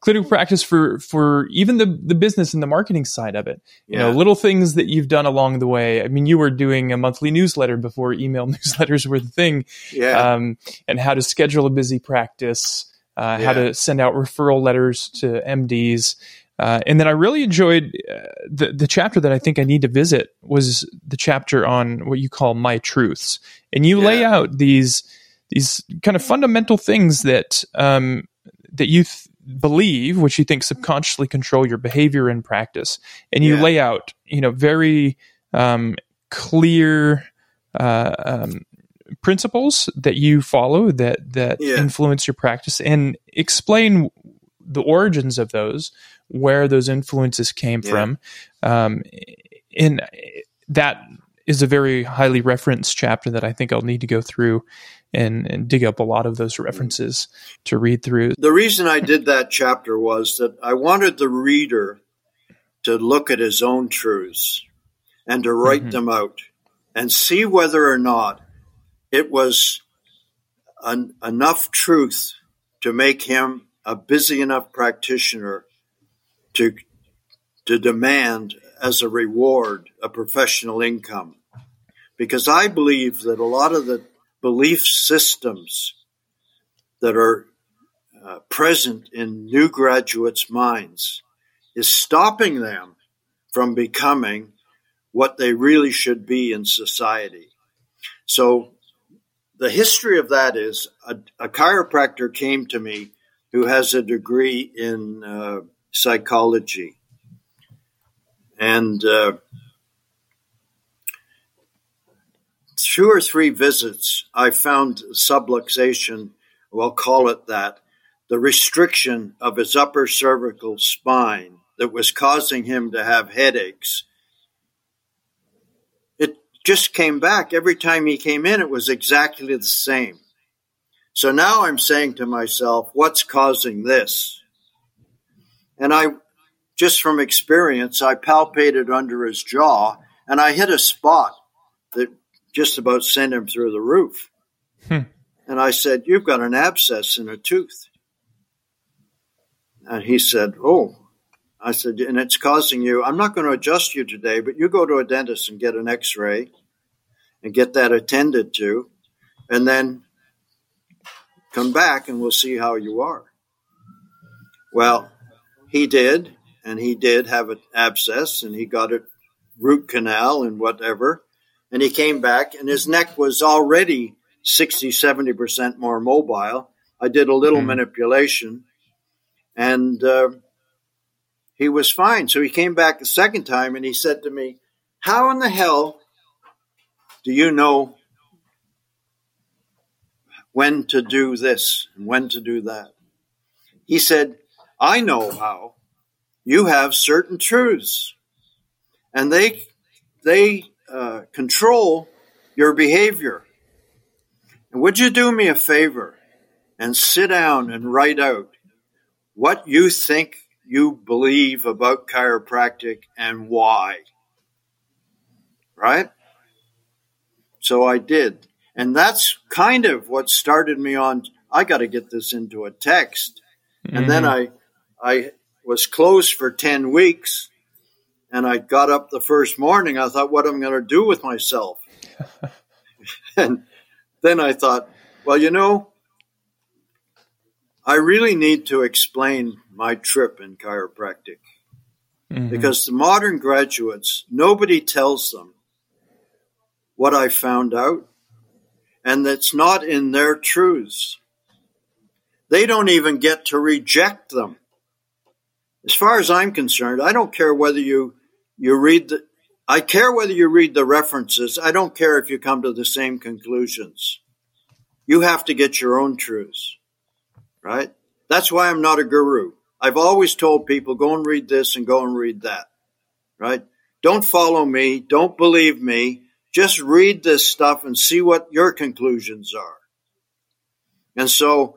clinical practice for for even the the business and the marketing side of it. You yeah. know, little things that you've done along the way. I mean, you were doing a monthly newsletter before email newsletters were the thing, yeah. Um, and how to schedule a busy practice. Uh, yeah. How to send out referral letters to MDs, uh, and then I really enjoyed uh, the the chapter that I think I need to visit was the chapter on what you call my truths, and you yeah. lay out these these kind of fundamental things that um, that you th- believe, which you think subconsciously control your behavior and practice, and you yeah. lay out you know very um, clear uh, um, principles that you follow that that yeah. influence your practice, and explain the origins of those where those influences came yeah. from. Um, and that is a very highly referenced chapter that I think I'll need to go through and, and, dig up a lot of those references to read through. The reason I did that chapter was that I wanted the reader to look at his own truths and to write mm-hmm. them out and see whether or not it was an, enough truth to make him a busy enough practitioner to to demand as a reward a professional income because I believe that a lot of the belief systems that are uh, present in new graduates' minds is stopping them from becoming what they really should be in society. So the history of that is a, a chiropractor came to me who has a degree in uh, psychology. And uh, two or three visits, I found subluxation, we'll call it that, the restriction of his upper cervical spine that was causing him to have headaches. It just came back. Every time he came in, it was exactly the same. So now I'm saying to myself, what's causing this? And I, just from experience, I palpated under his jaw and I hit a spot just about sent him through the roof. Hmm. And I said, You've got an abscess in a tooth. And he said, Oh, I said, and it's causing you, I'm not going to adjust you today, but you go to a dentist and get an x ray and get that attended to, and then come back and we'll see how you are. Well, he did, and he did have an abscess, and he got a root canal and whatever. And he came back, and his neck was already 60, 70% more mobile. I did a little mm. manipulation, and uh, he was fine. So he came back the second time, and he said to me, How in the hell do you know when to do this and when to do that? He said, I know how. You have certain truths, and they they uh, control your behavior. And would you do me a favor and sit down and write out what you think you believe about chiropractic and why? Right? So I did. And that's kind of what started me on. I got to get this into a text. Mm-hmm. And then mm-hmm. I, I was closed for 10 weeks and I got up the first morning. I thought, what am I going to do with myself? and then I thought, well, you know, I really need to explain my trip in chiropractic mm-hmm. because the modern graduates, nobody tells them what I found out, and that's not in their truths. They don't even get to reject them. As far as I'm concerned, I don't care whether you you read the I care whether you read the references. I don't care if you come to the same conclusions. You have to get your own truths. Right? That's why I'm not a guru. I've always told people go and read this and go and read that. Right? Don't follow me, don't believe me. Just read this stuff and see what your conclusions are. And so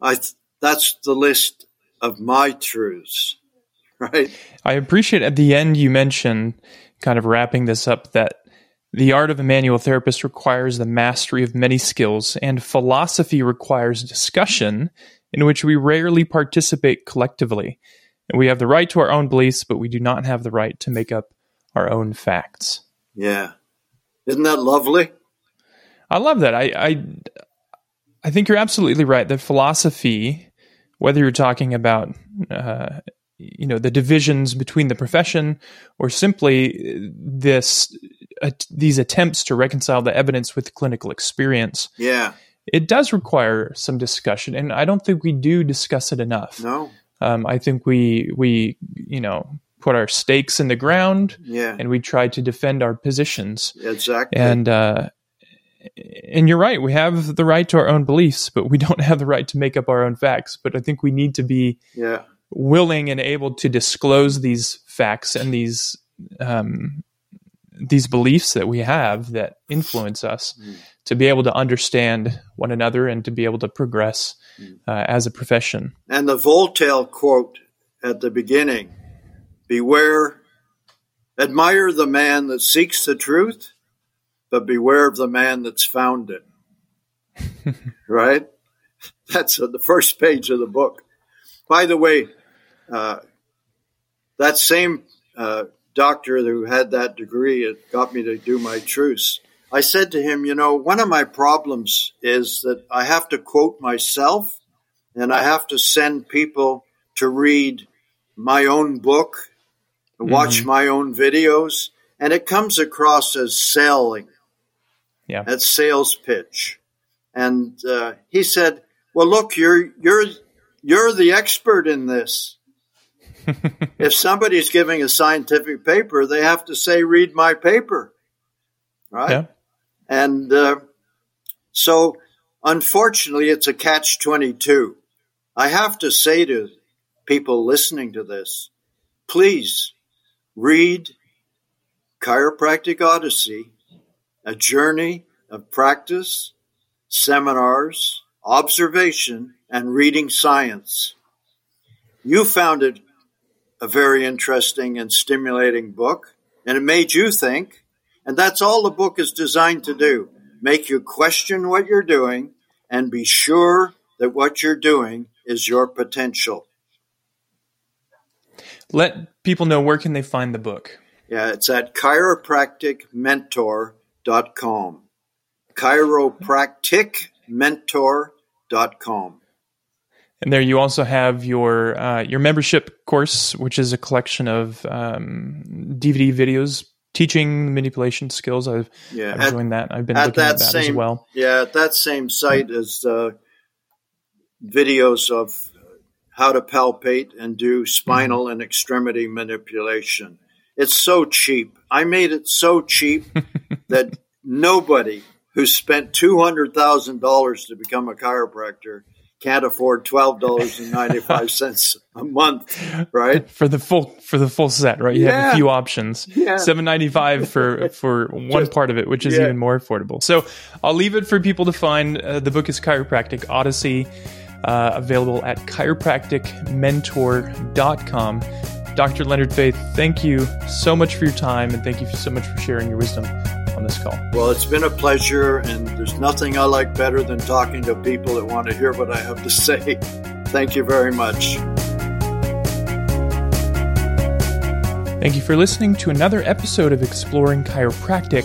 I that's the list of my truths, right? I appreciate at the end you mentioned, kind of wrapping this up, that the art of a manual therapist requires the mastery of many skills, and philosophy requires discussion in which we rarely participate collectively. And we have the right to our own beliefs, but we do not have the right to make up our own facts. Yeah. Isn't that lovely? I love that. I, I I think you're absolutely right. That philosophy whether you're talking about uh, you know the divisions between the profession or simply this uh, these attempts to reconcile the evidence with clinical experience yeah. it does require some discussion and i don't think we do discuss it enough. No. Um, i think we we you know put our stakes in the ground yeah. and we try to defend our positions. Exactly. And uh, and you're right. We have the right to our own beliefs, but we don't have the right to make up our own facts. But I think we need to be yeah. willing and able to disclose these facts and these um, these beliefs that we have that influence us mm. to be able to understand one another and to be able to progress mm. uh, as a profession. And the Voltaire quote at the beginning: "Beware, admire the man that seeks the truth." But beware of the man that's found it. right? That's the first page of the book. By the way, uh, that same uh, doctor who had that degree, it got me to do my truce. I said to him, you know, one of my problems is that I have to quote myself and I have to send people to read my own book, watch mm-hmm. my own videos, and it comes across as selling. Yeah. That sales pitch. And uh, he said, "Well, look, you're you're you're the expert in this. if somebody's giving a scientific paper, they have to say, read my paper. Right. Yeah. And uh, so, unfortunately, it's a catch 22. I have to say to people listening to this, please read Chiropractic Odyssey, a journey of practice, seminars, observation, and reading science. You found it a very interesting and stimulating book, and it made you think. And that's all the book is designed to do make you question what you're doing and be sure that what you're doing is your potential. Let people know where can they find the book. Yeah, it's at chiropracticmentor.com. Chiropracticmentor.com. And there you also have your uh, your membership course, which is a collection of um, DVD videos teaching manipulation skills. I've, yeah, I've at, joined that. I've been looking at that same, as well. Yeah, at that same site is uh, videos of how to palpate and do spinal mm-hmm. and extremity manipulation. It's so cheap. I made it so cheap that nobody who spent $200,000 to become a chiropractor can't afford twelve dollars and ninety five cents a month, right? For the full for the full set, right? You yeah. have a few options. Yeah. Seven ninety five for for one Just, part of it, which is yeah. even more affordable. So I'll leave it for people to find. Uh, the book is Chiropractic Odyssey uh, available at chiropracticmentor.com. Dr. Leonard Faye, thank you so much for your time and thank you so much for sharing your wisdom on this call. Well, it's been a pleasure, and there's nothing I like better than talking to people that want to hear what I have to say. Thank you very much. Thank you for listening to another episode of Exploring Chiropractic.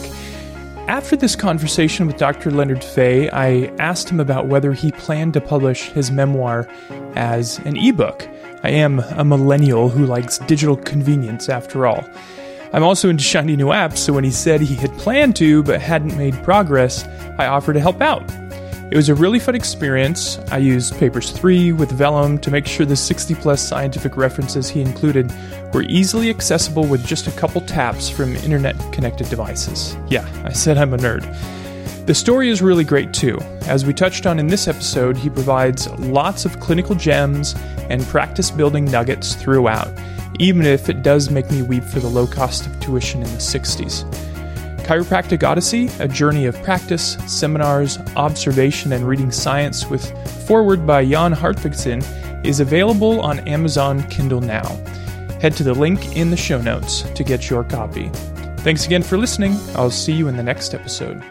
After this conversation with Dr. Leonard Faye, I asked him about whether he planned to publish his memoir as an ebook. I am a millennial who likes digital convenience after all. I'm also into shiny new apps, so when he said he had planned to but hadn't made progress, I offered to help out. It was a really fun experience. I used Papers 3 with Vellum to make sure the 60 plus scientific references he included were easily accessible with just a couple taps from internet connected devices. Yeah, I said I'm a nerd. The story is really great too. As we touched on in this episode, he provides lots of clinical gems and practice building nuggets throughout, even if it does make me weep for the low cost of tuition in the 60s. Chiropractic Odyssey, a journey of practice, seminars, observation, and reading science with foreword by Jan Hartvigsen, is available on Amazon Kindle now. Head to the link in the show notes to get your copy. Thanks again for listening. I'll see you in the next episode.